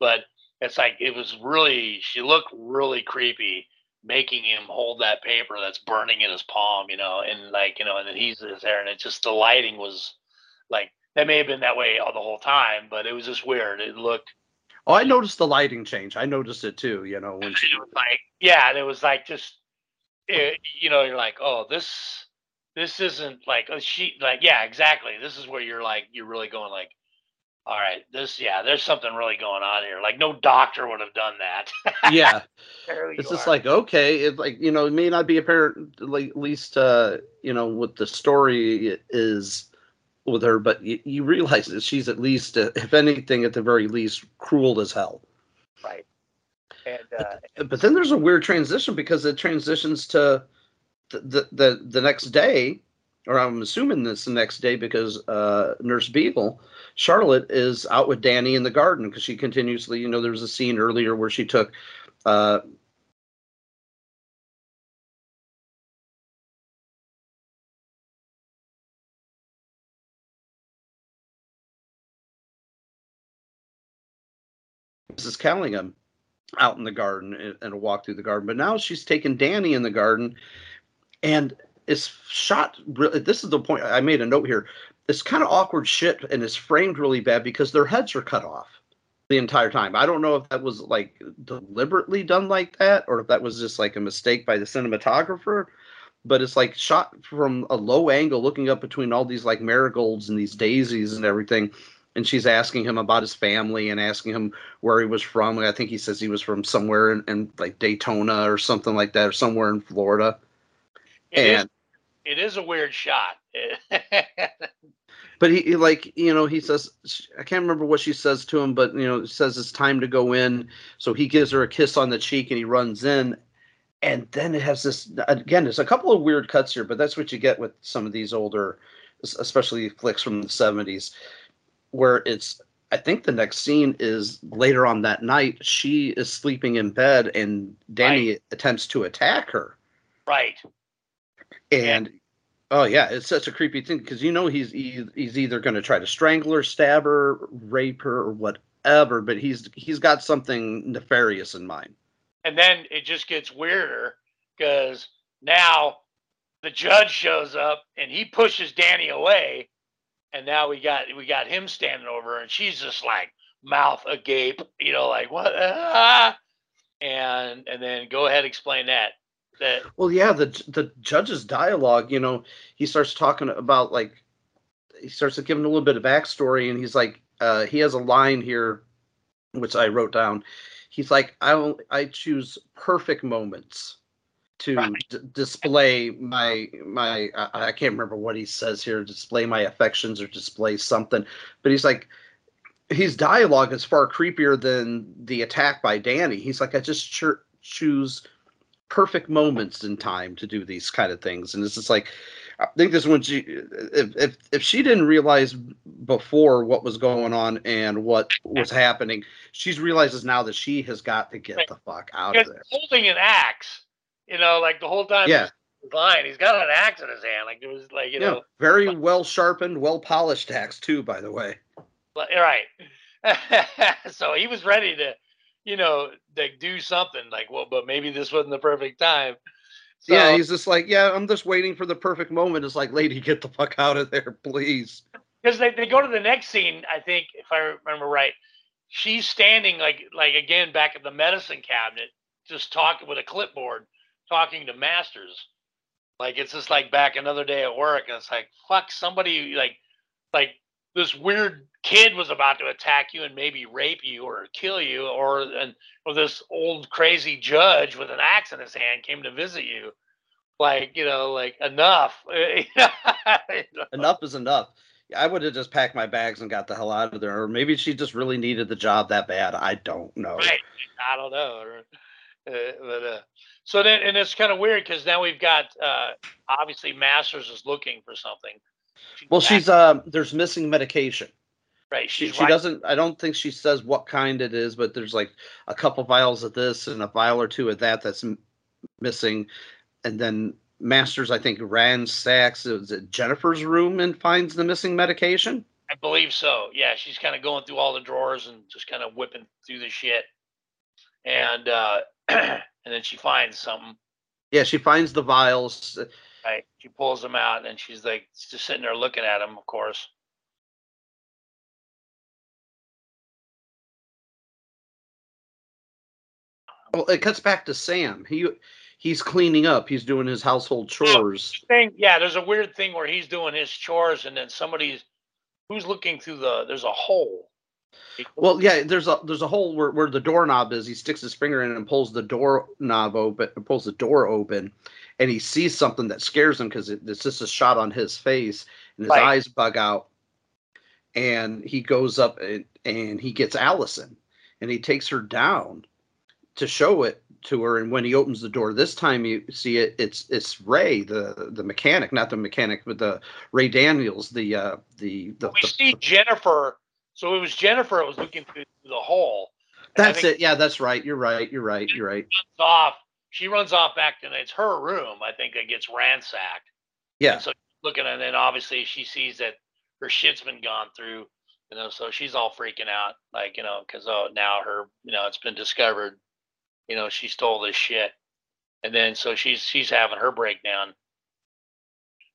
Speaker 4: but it's like it was really she looked really creepy making him hold that paper that's burning in his palm, you know, and like you know, and then he's there, and it just the lighting was like that may have been that way all the whole time, but it was just weird. It looked
Speaker 3: Oh, I noticed the lighting change. I noticed it too. You know when she
Speaker 4: was like yeah and it was like just it, you know you're like oh this this isn't like oh, a sheet like yeah exactly this is where you're like you're really going like all right, this yeah, there's something really going on here. Like no doctor would have done that. <laughs>
Speaker 3: yeah. It's just
Speaker 4: are.
Speaker 3: like okay it like you know it may not be apparent like at least uh you know what the story is with her but you, you realize that she's at least uh, if anything at the very least cruel as hell
Speaker 4: right. And uh,
Speaker 3: but then there's a weird transition because it transitions to the the the, the next day or i'm assuming this the next day because uh nurse beale charlotte is out with danny in the garden because she continuously you know there was a scene earlier where she took uh Mrs. Callingham out in the garden and, and a walk through the garden. But now she's taken Danny in the garden and it's shot. Really, this is the point I made a note here. It's kind of awkward shit and it's framed really bad because their heads are cut off the entire time. I don't know if that was like deliberately done like that or if that was just like a mistake by the cinematographer. But it's like shot from a low angle, looking up between all these like marigolds and these daisies and everything and she's asking him about his family and asking him where he was from. I think he says he was from somewhere in, in like Daytona or something like that, or somewhere in Florida.
Speaker 4: It is,
Speaker 3: and
Speaker 4: it is a weird shot.
Speaker 3: but he, he like you know he says I can't remember what she says to him, but you know says it's time to go in. So he gives her a kiss on the cheek and he runs in. And then it has this again. There's a couple of weird cuts here, but that's what you get with some of these older, especially flicks from the '70s where it's I think the next scene is later on that night. She is sleeping in bed, and Danny
Speaker 4: Right.
Speaker 3: attempts to attack her.
Speaker 4: right.
Speaker 3: And oh yeah, it's such a creepy thing because you know he's he's either going to try to strangle her, stab her, rape her, or whatever. But he's he's got something nefarious in mind.
Speaker 4: And then it just gets weirder because now the judge shows up and he pushes Danny away, and now we got we got him standing over, her, and she's just like mouth agape, you know, like what? Ah! And and then go ahead explain that. That
Speaker 3: Well, yeah, the the judge's dialogue, you know, he starts talking about like he starts giving a little bit of backstory, and he's like, uh, he has a line here, which I wrote down. He's like, I I choose perfect moments to d- display my my. I, I can't remember what he says here. Display my affections or display something, but he's like. His dialogue is far creepier than the attack by Danny. He's like, I just cho- choose perfect moments in time to do these kind of things and it's just like i think this is when she if, if if she didn't realize before what was going on and what was happening she realizes now that she has got to get the fuck out of there
Speaker 4: holding an axe, you know, like the whole time.
Speaker 3: Yeah.
Speaker 4: he's lying. He's got an axe in his hand, like it was like you
Speaker 3: yeah
Speaker 4: know,
Speaker 3: very well sharpened well polished axe too by the way
Speaker 4: Right. <laughs> so he was ready to, you know, like do something like, well, but maybe this wasn't the perfect time. So,
Speaker 3: yeah he's just like yeah i'm just waiting for the perfect moment it's like lady get the fuck out of there please
Speaker 4: because they, they go to the next scene, I think, if I remember right, she's standing like like again back at the medicine cabinet, just talking with a clipboard, talking to Masters. Like it's just like back another day at work, and it's like fuck somebody like like this weird kid was about to attack you and maybe rape you or kill you, or and or this old crazy judge with an axe in his hand came to visit you. Like you know, like enough. <laughs>
Speaker 3: enough is enough i would have just packed my bags and got the hell out of there or maybe she just really needed the job that bad i don't know
Speaker 4: Right. I don't know. Uh, but uh, so then, and it's kind of weird because now we've got uh, obviously Masters is looking for something.
Speaker 3: Well, she's um. There's missing medication.
Speaker 4: right.
Speaker 3: She she
Speaker 4: right-
Speaker 3: doesn't. I don't think she says what kind it is, but there's like a couple vials of this and a vial or two of that that's m- missing, and then Masters I think ransacks is it Jennifer's room and finds the missing medication.
Speaker 4: I believe so. Yeah, she's kind of going through all the drawers and just kind of whipping through the shit, and uh, <clears throat> and then she finds something.
Speaker 3: Yeah, she finds the vials.
Speaker 4: Right. She pulls them out, and she's like just sitting there looking at them. Of course.
Speaker 3: Well, it cuts back to Sam. He he's cleaning up. He's doing his household chores.
Speaker 4: thing yeah there's a weird thing where he's doing his chores and then somebody's who's looking through the there's a hole
Speaker 3: Well, yeah, there's a there's a hole where, where the doorknob is. He sticks his finger in and pulls the doorknob open, pulls the door open, and he sees something that scares him because it, it's just a shot on his face, and his
Speaker 4: Right.
Speaker 3: eyes bug out. And he goes up and, and he gets Allison, and he takes her down to show it to her. And when he opens the door this time, you see it. It's it's Ray, the the mechanic, not the mechanic, but the Ray Daniels, the uh, the the,
Speaker 4: we
Speaker 3: the
Speaker 4: see Jennifer. So it was Jennifer that was looking through the hole.
Speaker 3: That's it. Yeah, that's right. You're right. You're right. You're right.
Speaker 4: Runs off. She runs off back to it's her room. I think that gets ransacked.
Speaker 3: Yeah.
Speaker 4: And so looking and then obviously she sees that her shit's been gone through. You know, so she's all freaking out, like you know, because oh now her, you know, it's been discovered. You know, she stole this shit, and then so she's she's having her breakdown.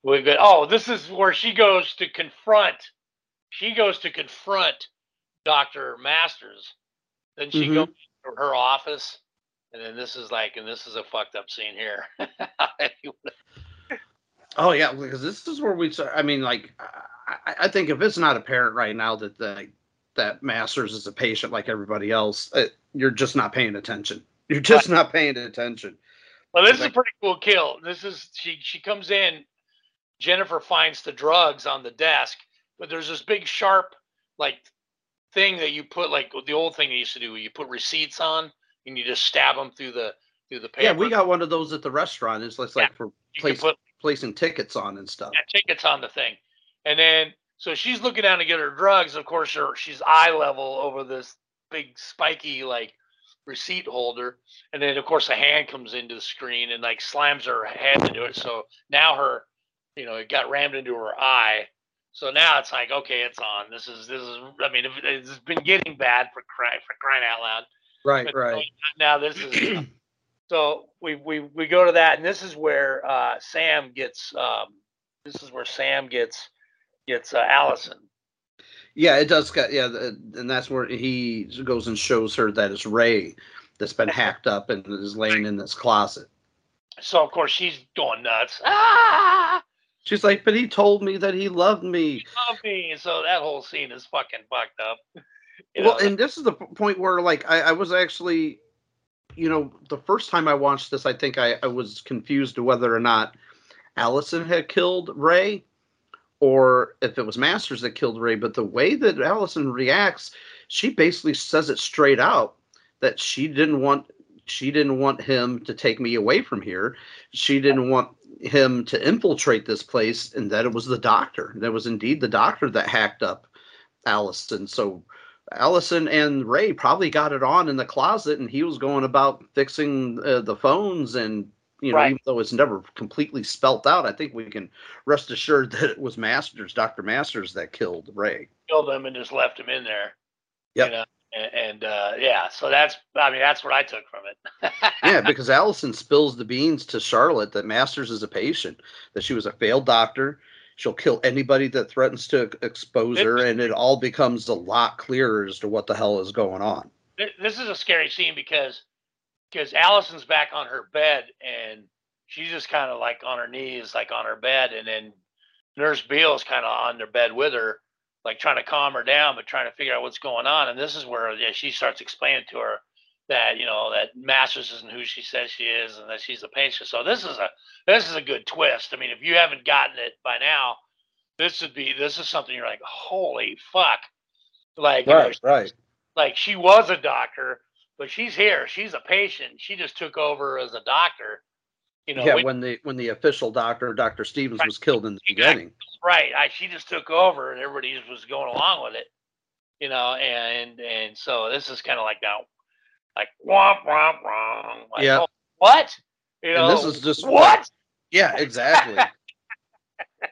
Speaker 4: We've got oh, this is where she goes to confront. She goes to confront Doctor Masters. Then she
Speaker 3: Mhm.
Speaker 4: goes to her office, and then this is like, and this is a fucked up scene here. <laughs>
Speaker 3: Oh yeah, because this is where we. start- I mean, like, I, I think if it's not apparent right now that the that Masters is a patient like everybody else, uh, you're just not paying attention. You're just not paying attention.
Speaker 4: Well, this is a pretty cool kill. This is she she comes in. Jennifer finds the drugs on the desk, but there's this big sharp like thing that you put like the old thing they used to do. where You put receipts on and you just stab them through the through the paper.
Speaker 3: Yeah, we got one of those at the restaurant. It's like, like for place,
Speaker 4: put
Speaker 3: placing tickets on and stuff.
Speaker 4: yeah, tickets on the thing, and then so she's looking down to get her drugs. Of course, her she's eye level over this big spiky like receipt holder, and then of course a hand comes into the screen and like slams her head into it. So now her, you know, it got rammed into her eye. So now it's like, okay, it's on. This is this is. I mean, it- it's been getting bad for crying for crying out loud.
Speaker 3: Right,
Speaker 4: But
Speaker 3: right.
Speaker 4: Now this is. <clears throat> so we we we go to that, and this is where uh, Sam gets. Um, this is where Sam gets gets uh, Allison.
Speaker 3: Yeah, it does. Get, yeah, the- and that's where he goes and shows her that it's Ray that's been hacked up and is laying in this closet.
Speaker 4: So of course she's going nuts. Ah,
Speaker 3: She's like, but he told me that he loved me.
Speaker 4: love me. So that whole scene is fucking fucked up. <laughs> You
Speaker 3: well,
Speaker 4: know,
Speaker 3: and this is the point where, like, I, I was actually, you know, the first time I watched this, I think I, I was confused to whether or not Allison had killed Ray or if it was Masters that killed Ray. But the way that Allison reacts, she basically says it straight out that she didn't want she didn't want him to take me away from here. She didn't want him to infiltrate this place, and that it was the doctor. That was indeed the doctor that hacked up Allison. So Allison and Ray probably got it on in the closet, and he was going about fixing uh, the phones. And you know,
Speaker 4: Right.
Speaker 3: even though it's never completely spelt out, I think we can rest assured <laughs> that it was Masters, Doctor Masters, that killed Ray.
Speaker 4: killed him and just left him in there.
Speaker 3: Yep.
Speaker 4: You know, and, and uh, yeah, so that's I mean that's what I took from it.
Speaker 3: yeah, <laughs> because Allison spills the beans to Charlotte that Masters is a patient, that she was a failed doctor. She'll kill anybody that threatens to expose her, and it all becomes a lot clearer as to what the hell is going on.
Speaker 4: This is a scary scene because because Allison's back on her bed and she's just kind of like on her knees, like on her bed, and then Nurse Beale's kind of on their bed with her, like trying to calm her down, but trying to figure out what's going on. And this is where yeah, she starts explaining to her that you know that Masters isn't who she says she is, and that she's a patient. So this is a this is a good twist. I mean, if you haven't gotten it by now, this would be this is something you're like, holy fuck, like you know,
Speaker 3: right.
Speaker 4: like she was a doctor, but she's here. She's a patient. She just took over as a doctor. You know,
Speaker 3: yeah,
Speaker 4: we-
Speaker 3: when the when the official doctor, Doctor Stevens, was killed in the beginning.
Speaker 4: Right. I, she just took over, and everybody just was going along with it. You know, and and so this is kind of like now, like womp womp womp. Like,
Speaker 3: Yeah.
Speaker 4: oh, what? You know,
Speaker 3: and this is just
Speaker 4: what?
Speaker 3: Yeah, exactly. <laughs>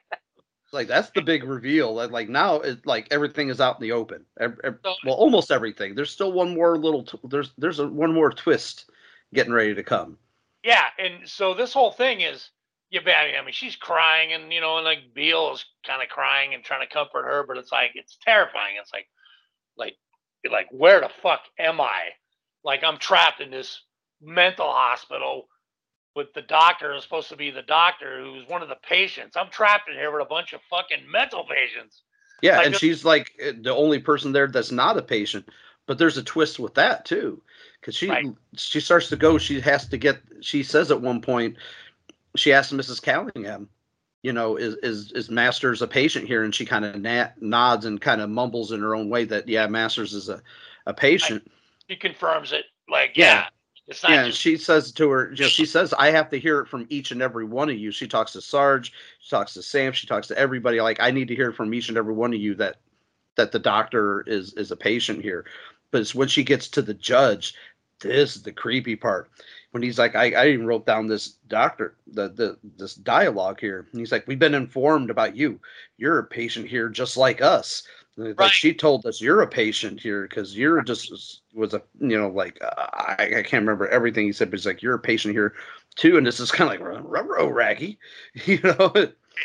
Speaker 3: like that's the big reveal. That like now, it like everything is out in the open. Ev- ev- well, almost everything. There's still one more little. T- there's there's a, one more twist getting ready to come.
Speaker 4: Yeah, and so this whole thing is yeah, but I mean, she's crying, and you know, and like Beale is kind of crying and trying to comfort her, but it's like it's terrifying. It's like, like, like where the fuck am I? Like I'm trapped in this mental hospital with the doctor who's supposed to be the doctor who's one of the patients. I'm trapped in here with a bunch of fucking mental patients.
Speaker 3: Yeah,
Speaker 4: Like
Speaker 3: and
Speaker 4: a-
Speaker 3: she's like eh, the only person there that's not a patient. But there's a twist with that too, because she
Speaker 4: Right.
Speaker 3: she starts to go. She has to get. She says at one point, she asks Mrs. Callingham, you know, is is is Masters a patient here? And she kind of na- nods and kind of mumbles in her own way that yeah, Masters is a a patient.
Speaker 4: She confirms it. Like,
Speaker 3: Yeah.
Speaker 4: yeah, it's not
Speaker 3: Yeah,
Speaker 4: just
Speaker 3: she says to her, you know, she says, I have to hear it from each and every one of you. She talks to Sarge, she talks to Sam, she talks to everybody. Like, I need to hear from each and every one of you that that the doctor is is a patient here. But it's when she gets to the judge, this is the creepy part. When he's like, I, I even wrote down this doctor, the the this dialogue here. And he's like, We've been informed about you. You're a patient here just like us. Like
Speaker 4: Right.
Speaker 3: she told us you're a patient here because you're just was- a you know like uh, I, I can't remember everything he said, but he's like you're a patient here too, and this is kind of like ruh raggy, <laughs> you know.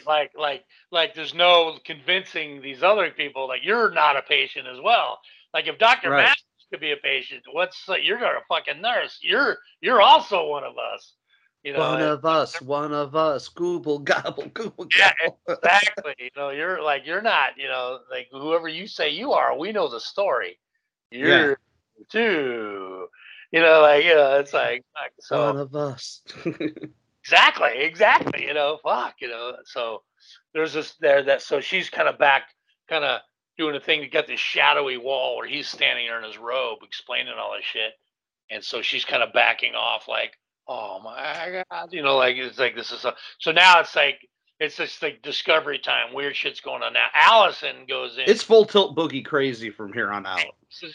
Speaker 4: like like like there's no convincing these other people like you're not a patient as well. Like if Dr.
Speaker 3: Right.
Speaker 4: Could be a patient, what's uh, you're not a fucking nurse. You're you're also one of us. You know,
Speaker 3: one of us, one of us, gooble gobble, <laughs> gooble
Speaker 4: Yeah,
Speaker 3: gobble. <laughs>
Speaker 4: exactly. You know, you're like you're not. You know, like whoever you say you are, we know the story. You're too. You know, like you know, it's like like, so.
Speaker 3: one of us. <laughs>
Speaker 4: Exactly, exactly. You know, fuck, you know. So there's this there that so she's kind of back, kind of doing a thing to get this shadowy wall where he's standing there in his robe explaining all this shit, and so she's kind of backing off, like, oh my god, you know, like it's like this is a, so now it's like it's just like discovery time, weird shit's going on now. Allison goes in.
Speaker 3: it's full tilt boogie crazy from here on out.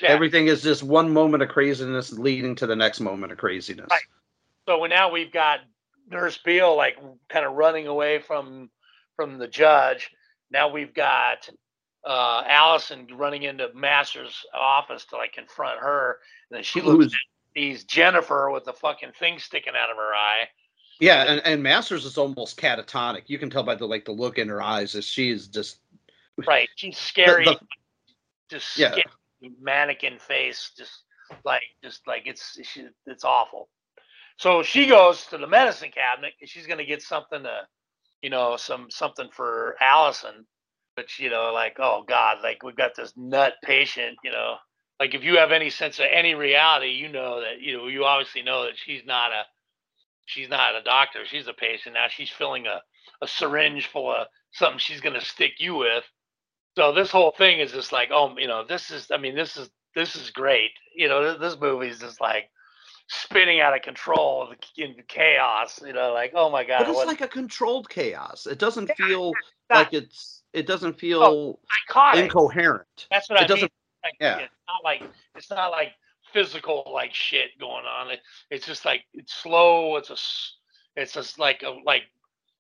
Speaker 3: Everything is just one moment of craziness leading to the next moment of craziness.
Speaker 4: Right. So now we've got Nurse Beale like kind of running away from from the judge. Now we've got uh, Allison running into Masters' office to like confront her, and then she looks at Jennifer with the fucking thing sticking out of her eye.
Speaker 3: Yeah, and, and Masters is almost catatonic. You can tell by the like the look in her eyes that she's just
Speaker 4: Right, she's scary,
Speaker 3: the-
Speaker 4: just
Speaker 3: Yeah.
Speaker 4: scary mannequin face, just like just like it's she, it's awful. So she goes to the medicine cabinet and she's gonna get something to, you know, some something for Allison. But you know, like oh god, like we've got this nut patient, you know. Like if you have any sense of any reality, you know that you know you obviously know that she's not a she's not a doctor. She's a patient. Now she's filling a a syringe full of something she's gonna stick you with. So this whole thing is just like, oh, you know, this is. I mean, this is this is great. You know, this, this movie is just like spinning out of control in chaos. You know, like oh my god,
Speaker 3: but it's
Speaker 4: what-
Speaker 3: like a controlled chaos. It doesn't feel like it's it doesn't oh, feel
Speaker 4: psychotic.
Speaker 3: incoherent.
Speaker 4: That's what
Speaker 3: it
Speaker 4: I
Speaker 3: doesn't
Speaker 4: mean. Like,
Speaker 3: yeah.
Speaker 4: It's not like it's not like physical like shit going on. It, it's just like it's slow. It's a it's just like a like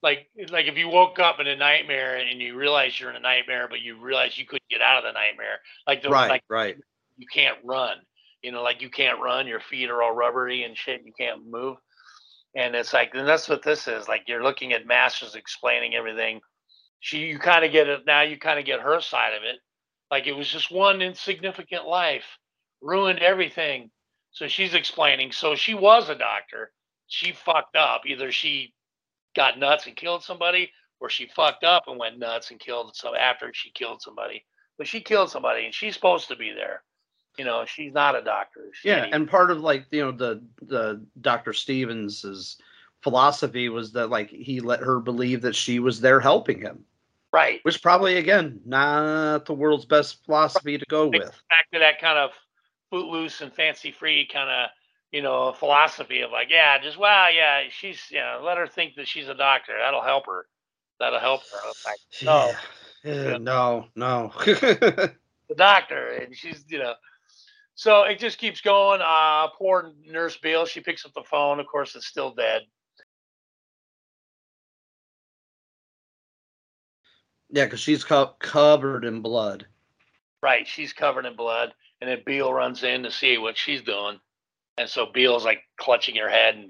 Speaker 4: like like if you woke up in a nightmare and you realize you're in a nightmare, but you realize you couldn't get out of the nightmare. Like the
Speaker 3: right,
Speaker 4: like
Speaker 3: right.
Speaker 4: you can't run. You know, like you can't run. Your feet are all rubbery and shit. You can't move. And it's like, and that's what this is. Like you're looking at Masters explaining everything. She, you kind of get it now. You kind of get her side of it. Like it was just one insignificant life, ruined everything. So she's explaining. So she was a doctor. She fucked up. Either she got nuts and killed somebody, or she fucked up and went nuts and killed some after she killed somebody. But she killed somebody, and she's supposed to be there. You know, she's not a doctor. She
Speaker 3: Yeah, and part of like you know the the Dr. Stevens's philosophy was that like he let her believe that she was there helping him,
Speaker 4: right.
Speaker 3: which probably again not the world's best philosophy to go with.
Speaker 4: back to that kind of footloose and fancy free kind of you know philosophy of like yeah just well yeah she's you know let her think that she's a doctor. That'll help her. That'll help her. Like, no.
Speaker 3: Yeah, no, no. <laughs>
Speaker 4: the doctor and she's you know. So it just keeps going. Uh poor nurse Beale she picks up the phone. Of course it's still dead
Speaker 3: yeah, because she's co- covered in blood.
Speaker 4: right she's covered in blood and then Beale runs in to see what she's doing and so Beale's like clutching her head and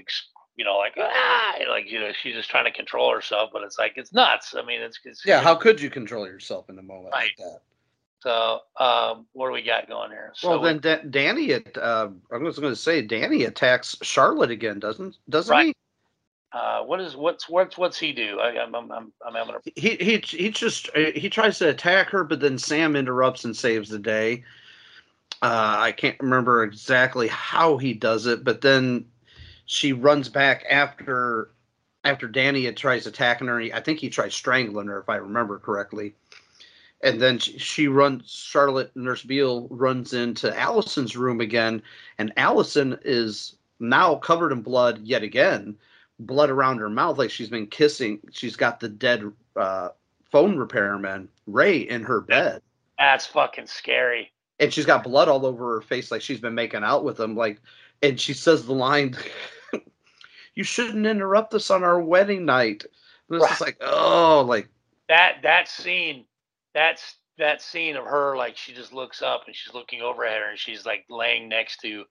Speaker 4: you know like ah like you know she's just trying to control herself but it's like it's nuts I mean it's, it's
Speaker 3: Yeah, how could you control yourself in a moment
Speaker 4: Right.
Speaker 3: like that?
Speaker 4: So, um, what do we got going here? So
Speaker 3: Well, then da- Danny, uh, I was going to say Danny attacks Charlotte again, doesn't doesn't
Speaker 4: Right.
Speaker 3: he?
Speaker 4: Uh, what is what's what's what's he do? I, I'm, I'm I'm I'm having a
Speaker 3: he he he just uh, he tries to attack her, but then Sam interrupts and saves the day. Uh, I can't remember exactly how he does it, but then she runs back after after Danny had tries attacking her. I think he tries strangling her, if I remember correctly. And then she, she runs. Charlotte Nurse Beale runs into Allison's room again, and Allison is now covered in blood yet again, blood around her mouth, like she's been kissing. She's got the dead uh, phone repairman Ray in her bed.
Speaker 4: That's fucking scary.
Speaker 3: And she's got blood all over her face, like she's been making out with him. Like, and she says the line, <laughs> "You shouldn't interrupt us on our wedding night." It's
Speaker 4: Right.
Speaker 3: just like, oh, like
Speaker 4: that that scene that's that scene of her like she just looks up and she's looking over at her and she's like laying next to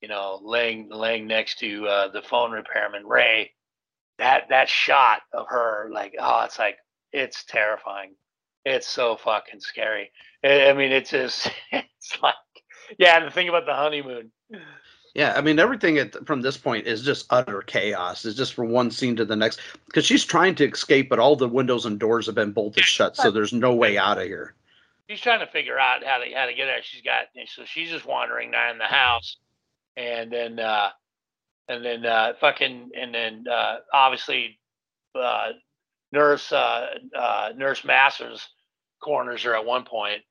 Speaker 4: you know laying laying next to uh, the phone repairman ray that that shot of her like oh it's like it's terrifying it's so fucking scary i, I mean it's just <laughs> it's like yeah and the thing about the honeymoon
Speaker 3: Yeah, I mean everything at, from this point is just utter chaos. It's just from one scene to the next because she's trying to escape, but all the windows and doors have been bolted shut, so there's no way out of here.
Speaker 4: she's trying to figure out how to how to get out. She's got so she's just wandering around the house, and then uh, and then uh, fucking and then uh, obviously uh, nurse uh, uh, nurse Masters corners her at one point,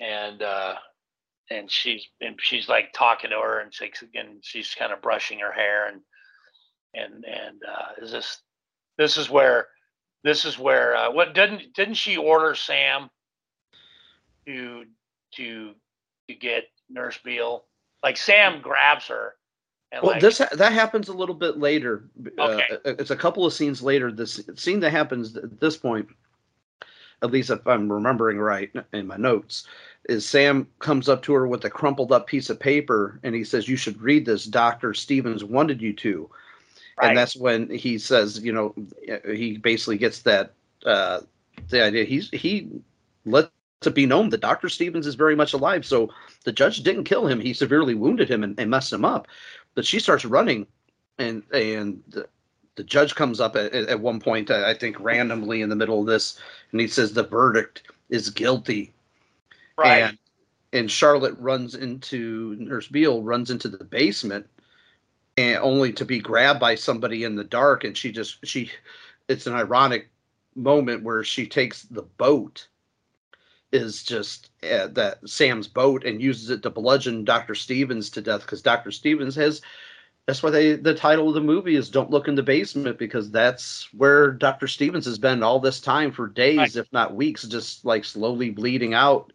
Speaker 4: and uh, and she's and she's like talking to her and she's and she's kind of brushing her hair and and and uh, is this this is where this is where uh, what didn't didn't she order Sam to to to get Nurse Beale? Like Sam grabs her
Speaker 3: Well,
Speaker 4: like
Speaker 3: this ha- that happens a little bit later.
Speaker 4: Okay.
Speaker 3: Uh, it's a couple of scenes later. This scene that happens at this point, at least if I'm remembering right in my notes, is Sam comes up to her with a crumpled up piece of paper and he says, "You should read this. Doctor Stevens wanted you to."
Speaker 4: Right.
Speaker 3: And that's when he says, you know, he basically gets that uh, the idea. He's he lets it be known that Doctor Stevens is very much alive. So the judge didn't kill him. He severely wounded him and, and messed him up. But she starts running, and and the, the judge comes up at, at one point, I think randomly in the middle of this, and he says the verdict is guilty.
Speaker 4: right.
Speaker 3: And and Charlotte runs into Nurse Beale runs into the basement, and only to be grabbed by somebody in the dark. And she just she, it's an ironic moment where she takes the boat, is just uh, that Sam's boat and uses it to bludgeon Doctor Stevens to death because Doctor Stevens has. That's why they the title of the movie is "Don't Look in the Basement" because that's where Doctor Stevens has been all this time for days,
Speaker 4: Right.
Speaker 3: if not weeks, just like slowly bleeding out.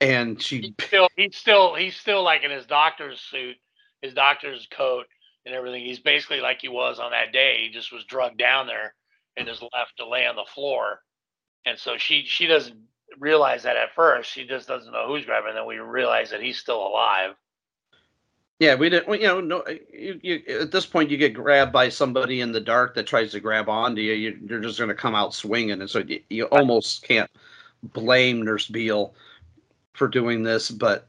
Speaker 3: And she
Speaker 4: he's still he's still he's still like in his doctor's suit, his doctor's coat and everything. He's basically like he was on that day. He just was drugged down there and is left to lay on the floor. And so she she doesn't realize that at first. She just doesn't know who's grabbing. And then we realize that he's still alive.
Speaker 3: Yeah, we didn't. You know, no. You, you, at this point, you get grabbed by somebody in the dark that tries to grab onto you. you you're just going to come out swinging, and so you, you almost can't blame Nurse Beale for doing this. But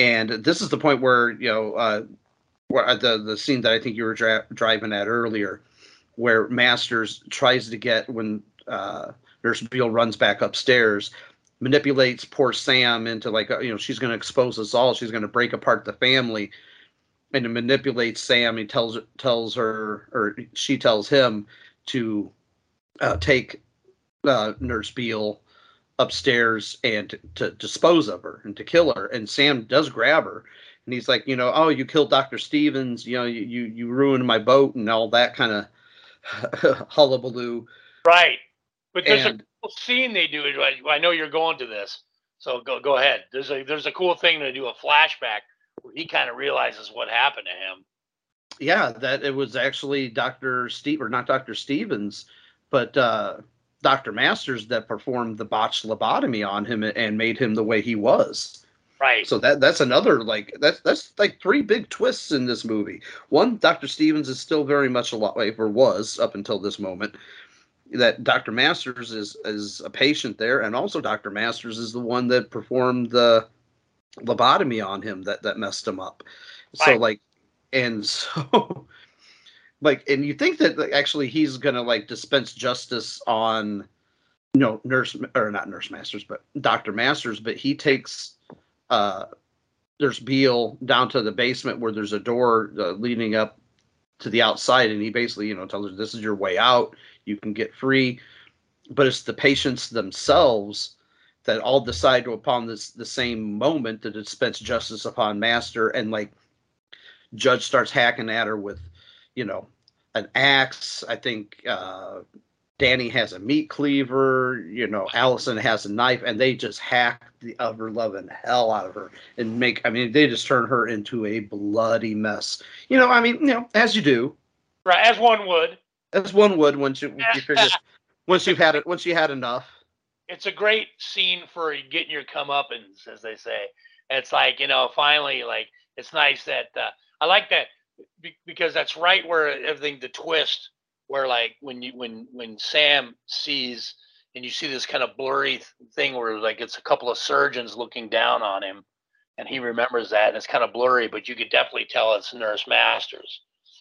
Speaker 3: and this is the point where you know uh, where uh, the the scene that I think you were dra- driving at earlier, where Masters tries to get when uh, Nurse Beale runs back upstairs manipulates poor Sam into like uh, you know she's going to expose us all. She's going to break apart the family, and it manipulates Sam. He tells tells her or she tells him to uh, take uh, Nurse Beale upstairs and to, to dispose of her and to kill her. And Sam does grab her, and he's like, you know, oh, you killed Doctor Stevens. You know, you you, you ruined my boat and all that kind of <laughs> hullabaloo.
Speaker 4: Right. But there's
Speaker 3: And-
Speaker 4: a cool scene they do. I know you're going to this, so go go ahead. There's a there's a cool thing to do a flashback where he kind of realizes what happened to him.
Speaker 3: yeah, that it was actually Dr. Steve or not Dr. Stevens, but uh, Dr. Masters that performed the botched lobotomy on him and made him the way he was.
Speaker 4: Right.
Speaker 3: So that that's another like that's that's like three big twists in this movie. One, Dr. Stevens is still very much alive or was up until this moment. That Dr. Masters is is a patient there, and also Dr. Masters is the one that performed the lobotomy on him that that messed him up. So
Speaker 4: Right.
Speaker 3: like, and <laughs> so like, and you think that like, actually he's gonna like dispense justice on, you know, nurse or not nurse masters, but Doctor Masters, but he takes, uh, there's Beale down to the basement where there's a door uh, leading up to the outside, and he basically, you know, tells her this is your way out. You can get free, but it's the patients themselves that all decide upon this the same moment to dispense justice upon Master, and like Judge starts hacking at her with, you know, an axe. I think uh, Danny has a meat cleaver. You know, Allison has a knife, and they just hack the ever loving hell out of her and make. I mean, they just turn her into a bloody mess. You know, I mean, you know, as you do,
Speaker 4: Right, as one would.
Speaker 3: as one would once you, you figure, <laughs> once you've had it, once you had enough.
Speaker 4: It's a great scene for getting your comeuppance, as they say. It's like you know, finally, like it's nice that uh, I like that because that's right where everything the twist where like when you when when Sam sees and you see this kind of blurry thing where like it's a couple of surgeons looking down on him and he remembers that and it's kind of blurry but you could definitely tell it's nurse masters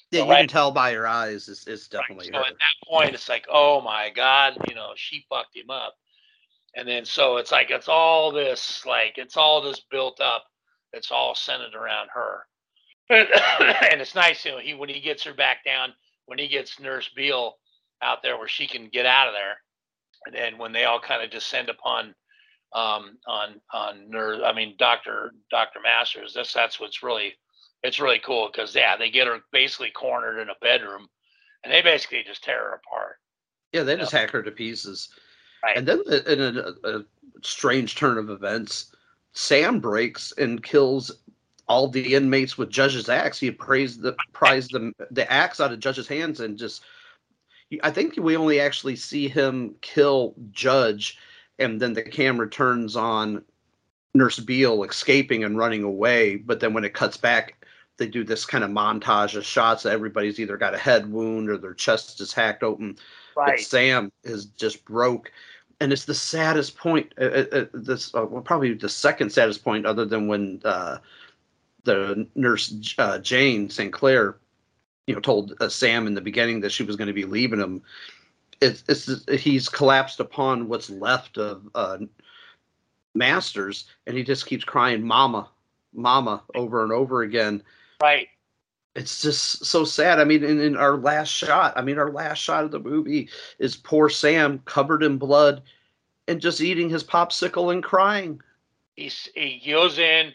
Speaker 3: Yeah,
Speaker 4: So
Speaker 3: you
Speaker 4: right-
Speaker 3: can tell by her eyes. It's, it's definitely
Speaker 4: so
Speaker 3: her.
Speaker 4: at that point it's like oh my god you know she fucked him up and then so it's like it's all this like it's all this built up it's all centered around her <coughs> and it's nice you know he when he gets her back down when he gets nurse beale out there where she can get out of there and then when they all kind of descend upon um on on nurse i mean dr dr masters that's that's what's really it's really cool because yeah they get her basically cornered in a bedroom and they basically just tear her apart
Speaker 3: Yeah, they just hack her to pieces.
Speaker 4: Right.
Speaker 3: And then the- in a, a strange turn of events, Sam breaks and kills all the inmates with Judge's axe. He prays the pries the the axe out of Judge's hands and just. I think we only actually see him kill Judge, and then the camera turns on Nurse Beale escaping and running away. But then when it cuts back, they do this kind of montage of shots that everybody's either got a head wound or their chest is hacked open. But
Speaker 4: Right.
Speaker 3: Sam is just broke, and it's the saddest point. Uh, uh, uh, this uh, well, probably the second saddest point, other than when uh, the nurse uh, Jane St. Clair, you know, told uh, Sam in the beginning that she was going to be leaving him. It's, it's he's collapsed upon what's left of uh, Masters, and he just keeps crying, "Mama, Mama," over and over again
Speaker 4: right
Speaker 3: it's just so sad. I mean, in, in our last shot, I mean, our last shot of the movie is poor Sam covered in blood and just eating his popsicle and crying.
Speaker 4: he's he goes in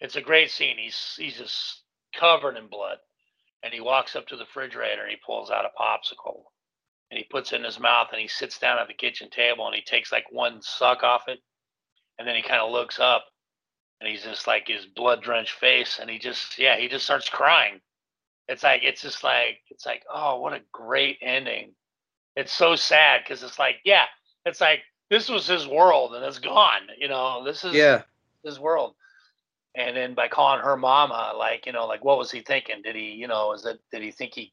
Speaker 4: it's a great scene. He's he's just covered in blood and he walks up to the refrigerator and he pulls out a popsicle and he puts it in his mouth and he sits down at the kitchen table and he takes like one suck off it and then he kind of looks up and he's just like his blood drenched face and he just yeah he just starts crying. It's like it's just like it's like oh what a great ending. It's so sad because it's like yeah it's like this was his world and it's gone you know? This is
Speaker 3: Yeah.
Speaker 4: his world and then by calling her mama like you know like what was he thinking? Did he you know is it did he think he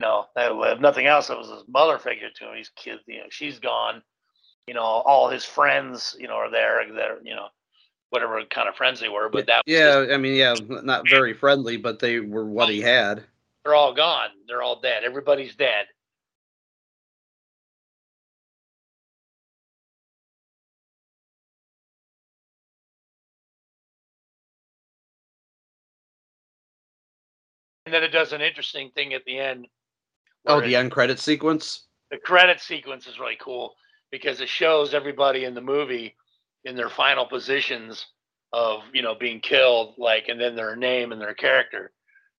Speaker 4: you know that, if nothing else it was his mother figure to him he's kid you know she's gone you know all his friends you know are there they're you know whatever kind of friends they were but that was
Speaker 3: Yeah, I mean, yeah, not very friendly, but they were what he had.
Speaker 4: they're all gone. They're all dead. Everybody's dead and then it does an interesting thing at the end
Speaker 3: Oh, the end credit sequence.
Speaker 4: the credit sequence is really cool because it shows everybody in the movie in their final positions of you know being killed like and then their name and their character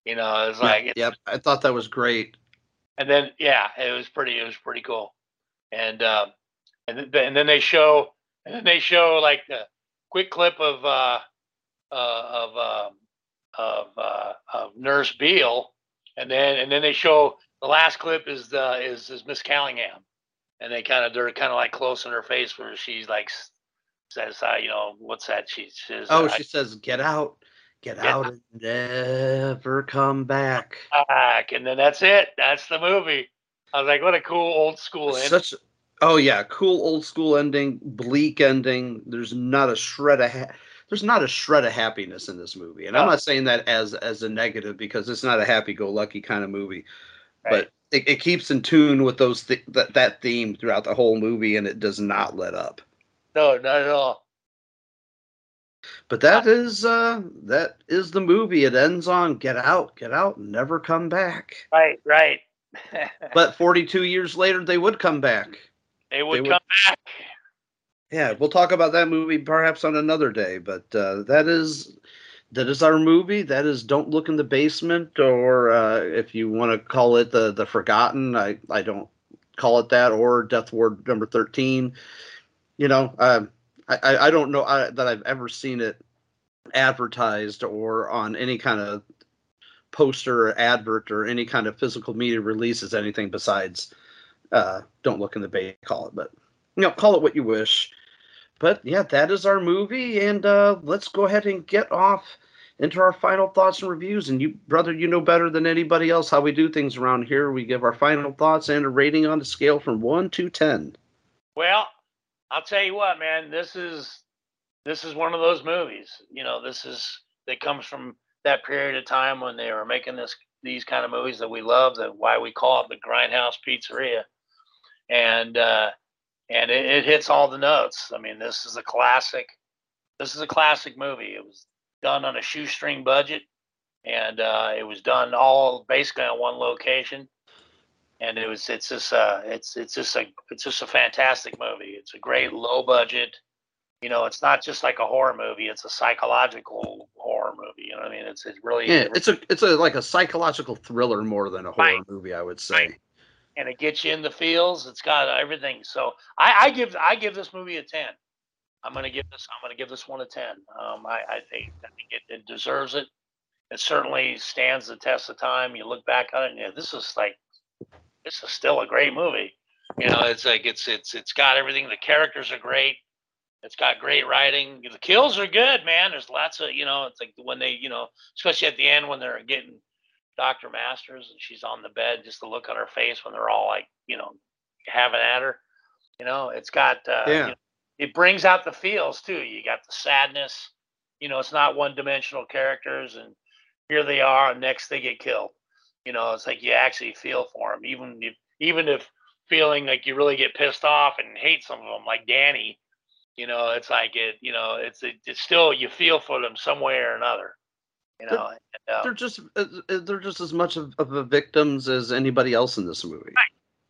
Speaker 4: you know it's like
Speaker 3: Yep, yep, I thought that was great.
Speaker 4: and then yeah it was pretty it was pretty cool and uh and then, and then they show and then they show like a quick clip of uh uh of uh of uh of nurse beale and then and then they show the last clip is the is is miss callingham and they kind of they're kind of like close in her face where she's like says uh, you know what's that she says
Speaker 3: Oh,
Speaker 4: uh,
Speaker 3: she says, "Get out, get
Speaker 4: Get
Speaker 3: out, and never come back."
Speaker 4: back and then that's it that's the movie i was like what a cool old school ending.
Speaker 3: Such. Oh yeah, cool old school ending, bleak ending. There's not a shred of ha- there's not a shred of happiness in this movie, and I'm not saying that as as a negative because it's not a happy-go-lucky kind of movie. but it, it keeps in tune with those th- that that theme throughout the whole movie, and it does not let up.
Speaker 4: No, not at all.
Speaker 3: But that is uh that is the movie. It ends on get out, get out, never come back.
Speaker 4: Right, right. <laughs>
Speaker 3: But 42 years later, they would come back.
Speaker 4: they would
Speaker 3: would-
Speaker 4: come back.
Speaker 3: Yeah, we'll talk about that movie perhaps on another day. But uh, that is that is our movie. That is Don't Look in the Basement, or uh, if you want to call it the the Forgotten, I I don't call it that, or Death Ward number 13. You know, uh, I I I don't know uh, that I've ever seen it advertised or on any kind of poster or advert or any kind of physical media release as anything besides uh, Don't Look in the Basement. Call it, but you know, call it what you wish. But yeah, that is our movie, and uh, let's go ahead and get off into our final thoughts and reviews. And you, brother, you know better than anybody else how we do things around here. We give our final thoughts and a rating on the scale from one to ten.
Speaker 4: Well, I'll tell you what, man. This is this is one of those movies. You know, this is that comes from that period of time when they were making this these kind of movies that we love. That why we call it the Grindhouse Pizzeria, and uh, and it, it hits all the notes. I mean, this is a classic. This is a classic movie. It was done on a shoestring budget, and uh, it was done all basically on one location. And it was it's just uh it's it's just a it's just a fantastic movie. It's a great low budget. You know, it's not just like a horror movie. It's a psychological horror movie. You know what I mean? It's it's really
Speaker 3: Yeah, it's a it's a like a psychological thriller more than a horror
Speaker 4: Right.
Speaker 3: movie, I would say.
Speaker 4: And it gets you in the feels. It's got everything. So I, I give I give this movie a ten. I'm gonna give this I'm gonna give this one a ten. Um, I, I think I think it, it deserves it. It certainly stands the test of time. You look back on it, and yeah, this is like this is still a great movie. You know, it's like it's it's it's got everything. The characters are great. It's got great writing. The kills are good, man. There's lots of you know. It's like when they you know, especially at the end when they're getting Dr. Masters and she's on the bed, just the look on her face when they're all like, you know, having at her. You know, it's got uh,
Speaker 3: Yeah.
Speaker 4: you know, it brings out the feels too. You got the sadness. You know, it's not one dimensional characters and here they are and next they get killed. You know, it's like you actually feel for them, even if even if feeling like you really get pissed off and hate some of them, like Danny. You know, it's like it. You know, it's it, it's still you feel for them some way or another. You know, and, uh,
Speaker 3: They're just uh, uh, they're just as much of, of the victims as anybody else in this movie.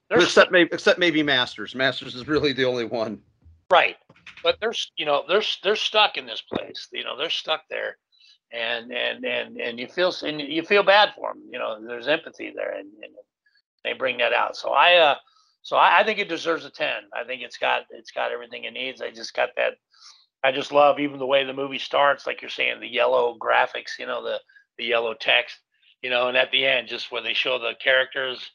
Speaker 4: They're
Speaker 3: Except maybe except maybe Masters. Masters is really the only one.
Speaker 4: Right. But they're you know they're they're stuck in this place. You know they're stuck there, and and and and you feel and you feel bad for them. You know there's empathy there, and, and they bring that out. So I uh so I, I think it deserves a ten. I think it's got it's got everything it needs. I just got that. I just love even the way the movie starts, like you're saying, the yellow graphics. You know the the yellow text. You know, and at the end, just where they show the characters.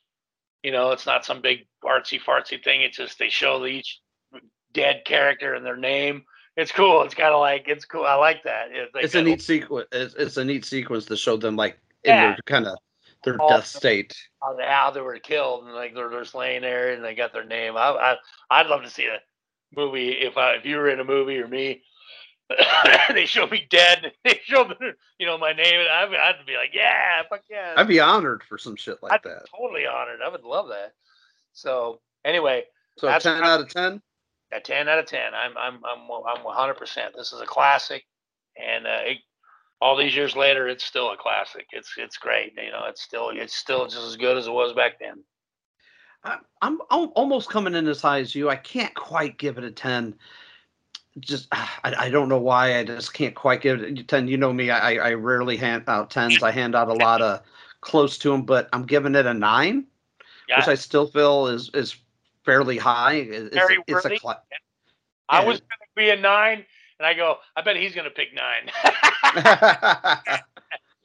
Speaker 4: You know, it's not some big artsy fartsy thing. It's just they show the each dead character and their name. It's cool. It's kind of like it's cool. I like that. It's, like
Speaker 3: It's a neat sequence. It's, it's a neat sequence to show them like in
Speaker 4: Yeah.
Speaker 3: their kind of their
Speaker 4: All
Speaker 3: death state.
Speaker 4: how they, how they were killed and like they're just laying there and they got their name. I, I I'd love to see a movie if I if you were in a movie or me. <coughs> they show me dead. <laughs> They show the, you know my name, and I'd, I'd be like, yeah, fuck yeah.
Speaker 3: I'd be honored for some shit like
Speaker 4: I'd
Speaker 3: that.
Speaker 4: totally honored. I would love that. So anyway,
Speaker 3: So ten out of ten.
Speaker 4: a ten out of ten. I'm I'm I'm I'm 100. percent This is a classic, and uh, it, all these years later, it's still a classic. It's it's great. You know, it's still it's still just as good as it was back then.
Speaker 3: I- I'm almost coming in as high as you. I can't quite give it a ten. Just I, I don't know why. I just can't quite give it a ten. You know me. I I rarely hand out tens. I hand out a lot of close to them, but I'm giving it a nine,
Speaker 4: Yeah,
Speaker 3: which I still feel is is fairly high. It's,
Speaker 4: Very
Speaker 3: it's a cla-
Speaker 4: I
Speaker 3: yeah.
Speaker 4: was going to be a nine, and I go, I bet he's going to pick nine. <laughs> <laughs>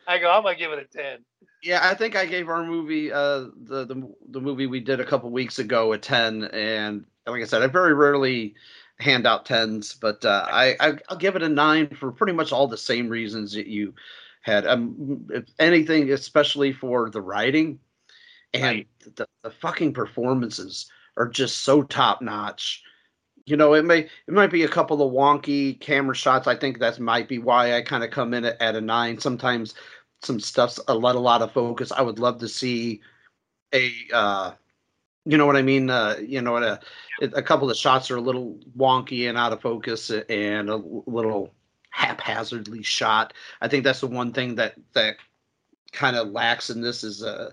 Speaker 4: I go, I'm going to give it a ten.
Speaker 3: Yeah, I think I gave our movie, uh, the the the movie we did a couple weeks ago, a ten, and like I said, I very rarely hand out tens, but uh, I, I I'll give it a nine for pretty much all the same reasons that you had. Um, if anything, especially for the writing and
Speaker 4: Right.
Speaker 3: the, the fucking performances are just so top notch. You know, it may it might be a couple of wonky camera shots. I think that might be why I kind of come in at, at a nine. Sometimes some stuff's a lot a lot of focus. I would love to see a uh, you know what I mean? Uh, you know, a, a couple of shots are a little wonky and out of focus and a little haphazardly shot. I think that's the one thing that that kind of lacks in this is uh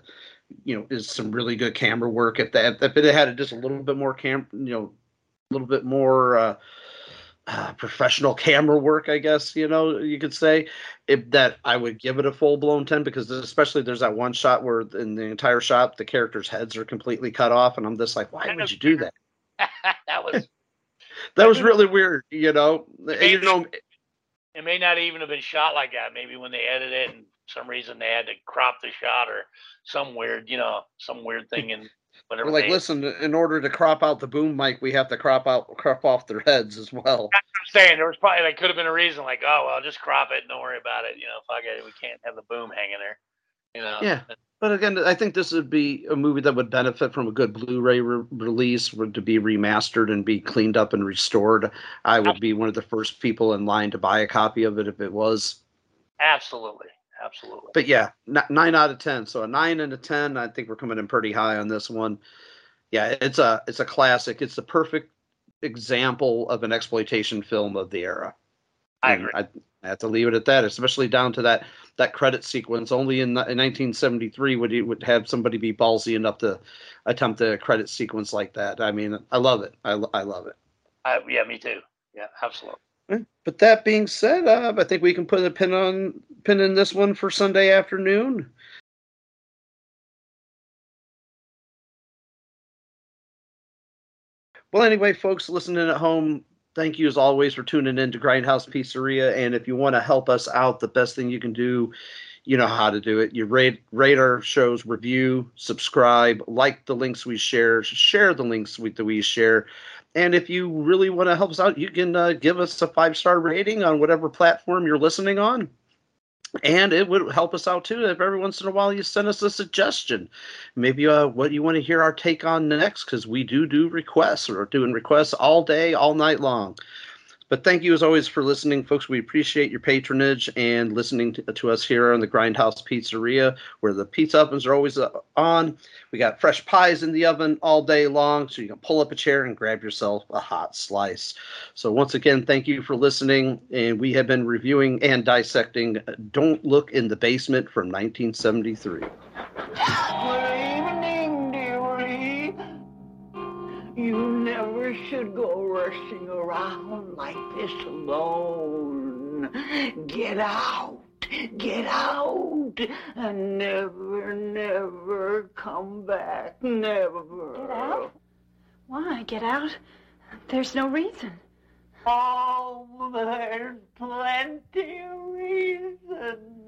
Speaker 3: you know is some really good camera work. If that if it had just a little bit more cam you know a little bit more uh, uh, professional camera work, I guess you know you could say, if that I would give it a full blown ten because especially there's that one shot where in the entire shot the characters' heads are completely cut off, and I'm just like, why would you do that? <laughs>
Speaker 4: that was <laughs>
Speaker 3: that was really weird, you know. you know,
Speaker 4: it may not even have been shot like that. Maybe when they edited it, and some reason they had to crop the shot or some weird, you know, some weird thing and whatever.
Speaker 3: We're like,
Speaker 4: they,
Speaker 3: listen, in order to crop out the boom mic, we have to crop out crop off their heads as well.
Speaker 4: That's what I'm saying. There was probably like could have been a reason, like, oh well, just crop it, don't worry about it. You know, fuck it, we can't have the boom hanging there. You know.
Speaker 3: Yeah. But again, I think this would be a movie that would benefit from a good Blu-ray re- release, would to be remastered and be cleaned up and restored. I would be one of the first people in line to buy a copy of it if it was.
Speaker 4: Absolutely, absolutely.
Speaker 3: But yeah, n- nine out of ten. So a nine and a ten. I think we're coming in pretty high on this one. Yeah, it's a it's a classic. It's the perfect example of an exploitation film of the era.
Speaker 4: I agree.
Speaker 3: I, I have to leave it at that, especially down to that that credit sequence. Only in, in 1973 would you would have somebody be ballsy enough to attempt a credit sequence like that. I mean, I love it. I, I love it.
Speaker 4: Uh, yeah, me too. Yeah, absolutely.
Speaker 3: But that being said, uh, I think we can put a pin on pin in this one for Sunday afternoon. Well, anyway, folks listening at home, thank you as always for tuning in to Grindhouse Pizzeria. And if you want to help us out, the best thing you can do, you know how to do it. You rate rate our shows, review, subscribe, like the links we share, share the links we, that we share. And if you really want to help us out, you can uh, give us a five star rating on whatever platform you're listening on. And it would help us out too if every once in a while you send us a suggestion, maybe uh, what you want to hear our take on next, because we do do requests. We're doing requests all day, all night long. But thank you as always for listening, folks. We appreciate your patronage and listening to, to, us here on the Grindhouse Pizzeria, where the pizza ovens are always uh, on. We got fresh pies in the oven all day long, so you can pull up a chair and grab yourself a hot slice. So, once again, thank you for listening. And we have been reviewing and dissecting Don't Look in the Basement from 1973. <laughs>
Speaker 5: never should go rushing around like this alone. Get out, get out, and never, never come back. Never.
Speaker 6: Get out? Why get out? There's no reason.
Speaker 5: Oh, there's plenty of reason.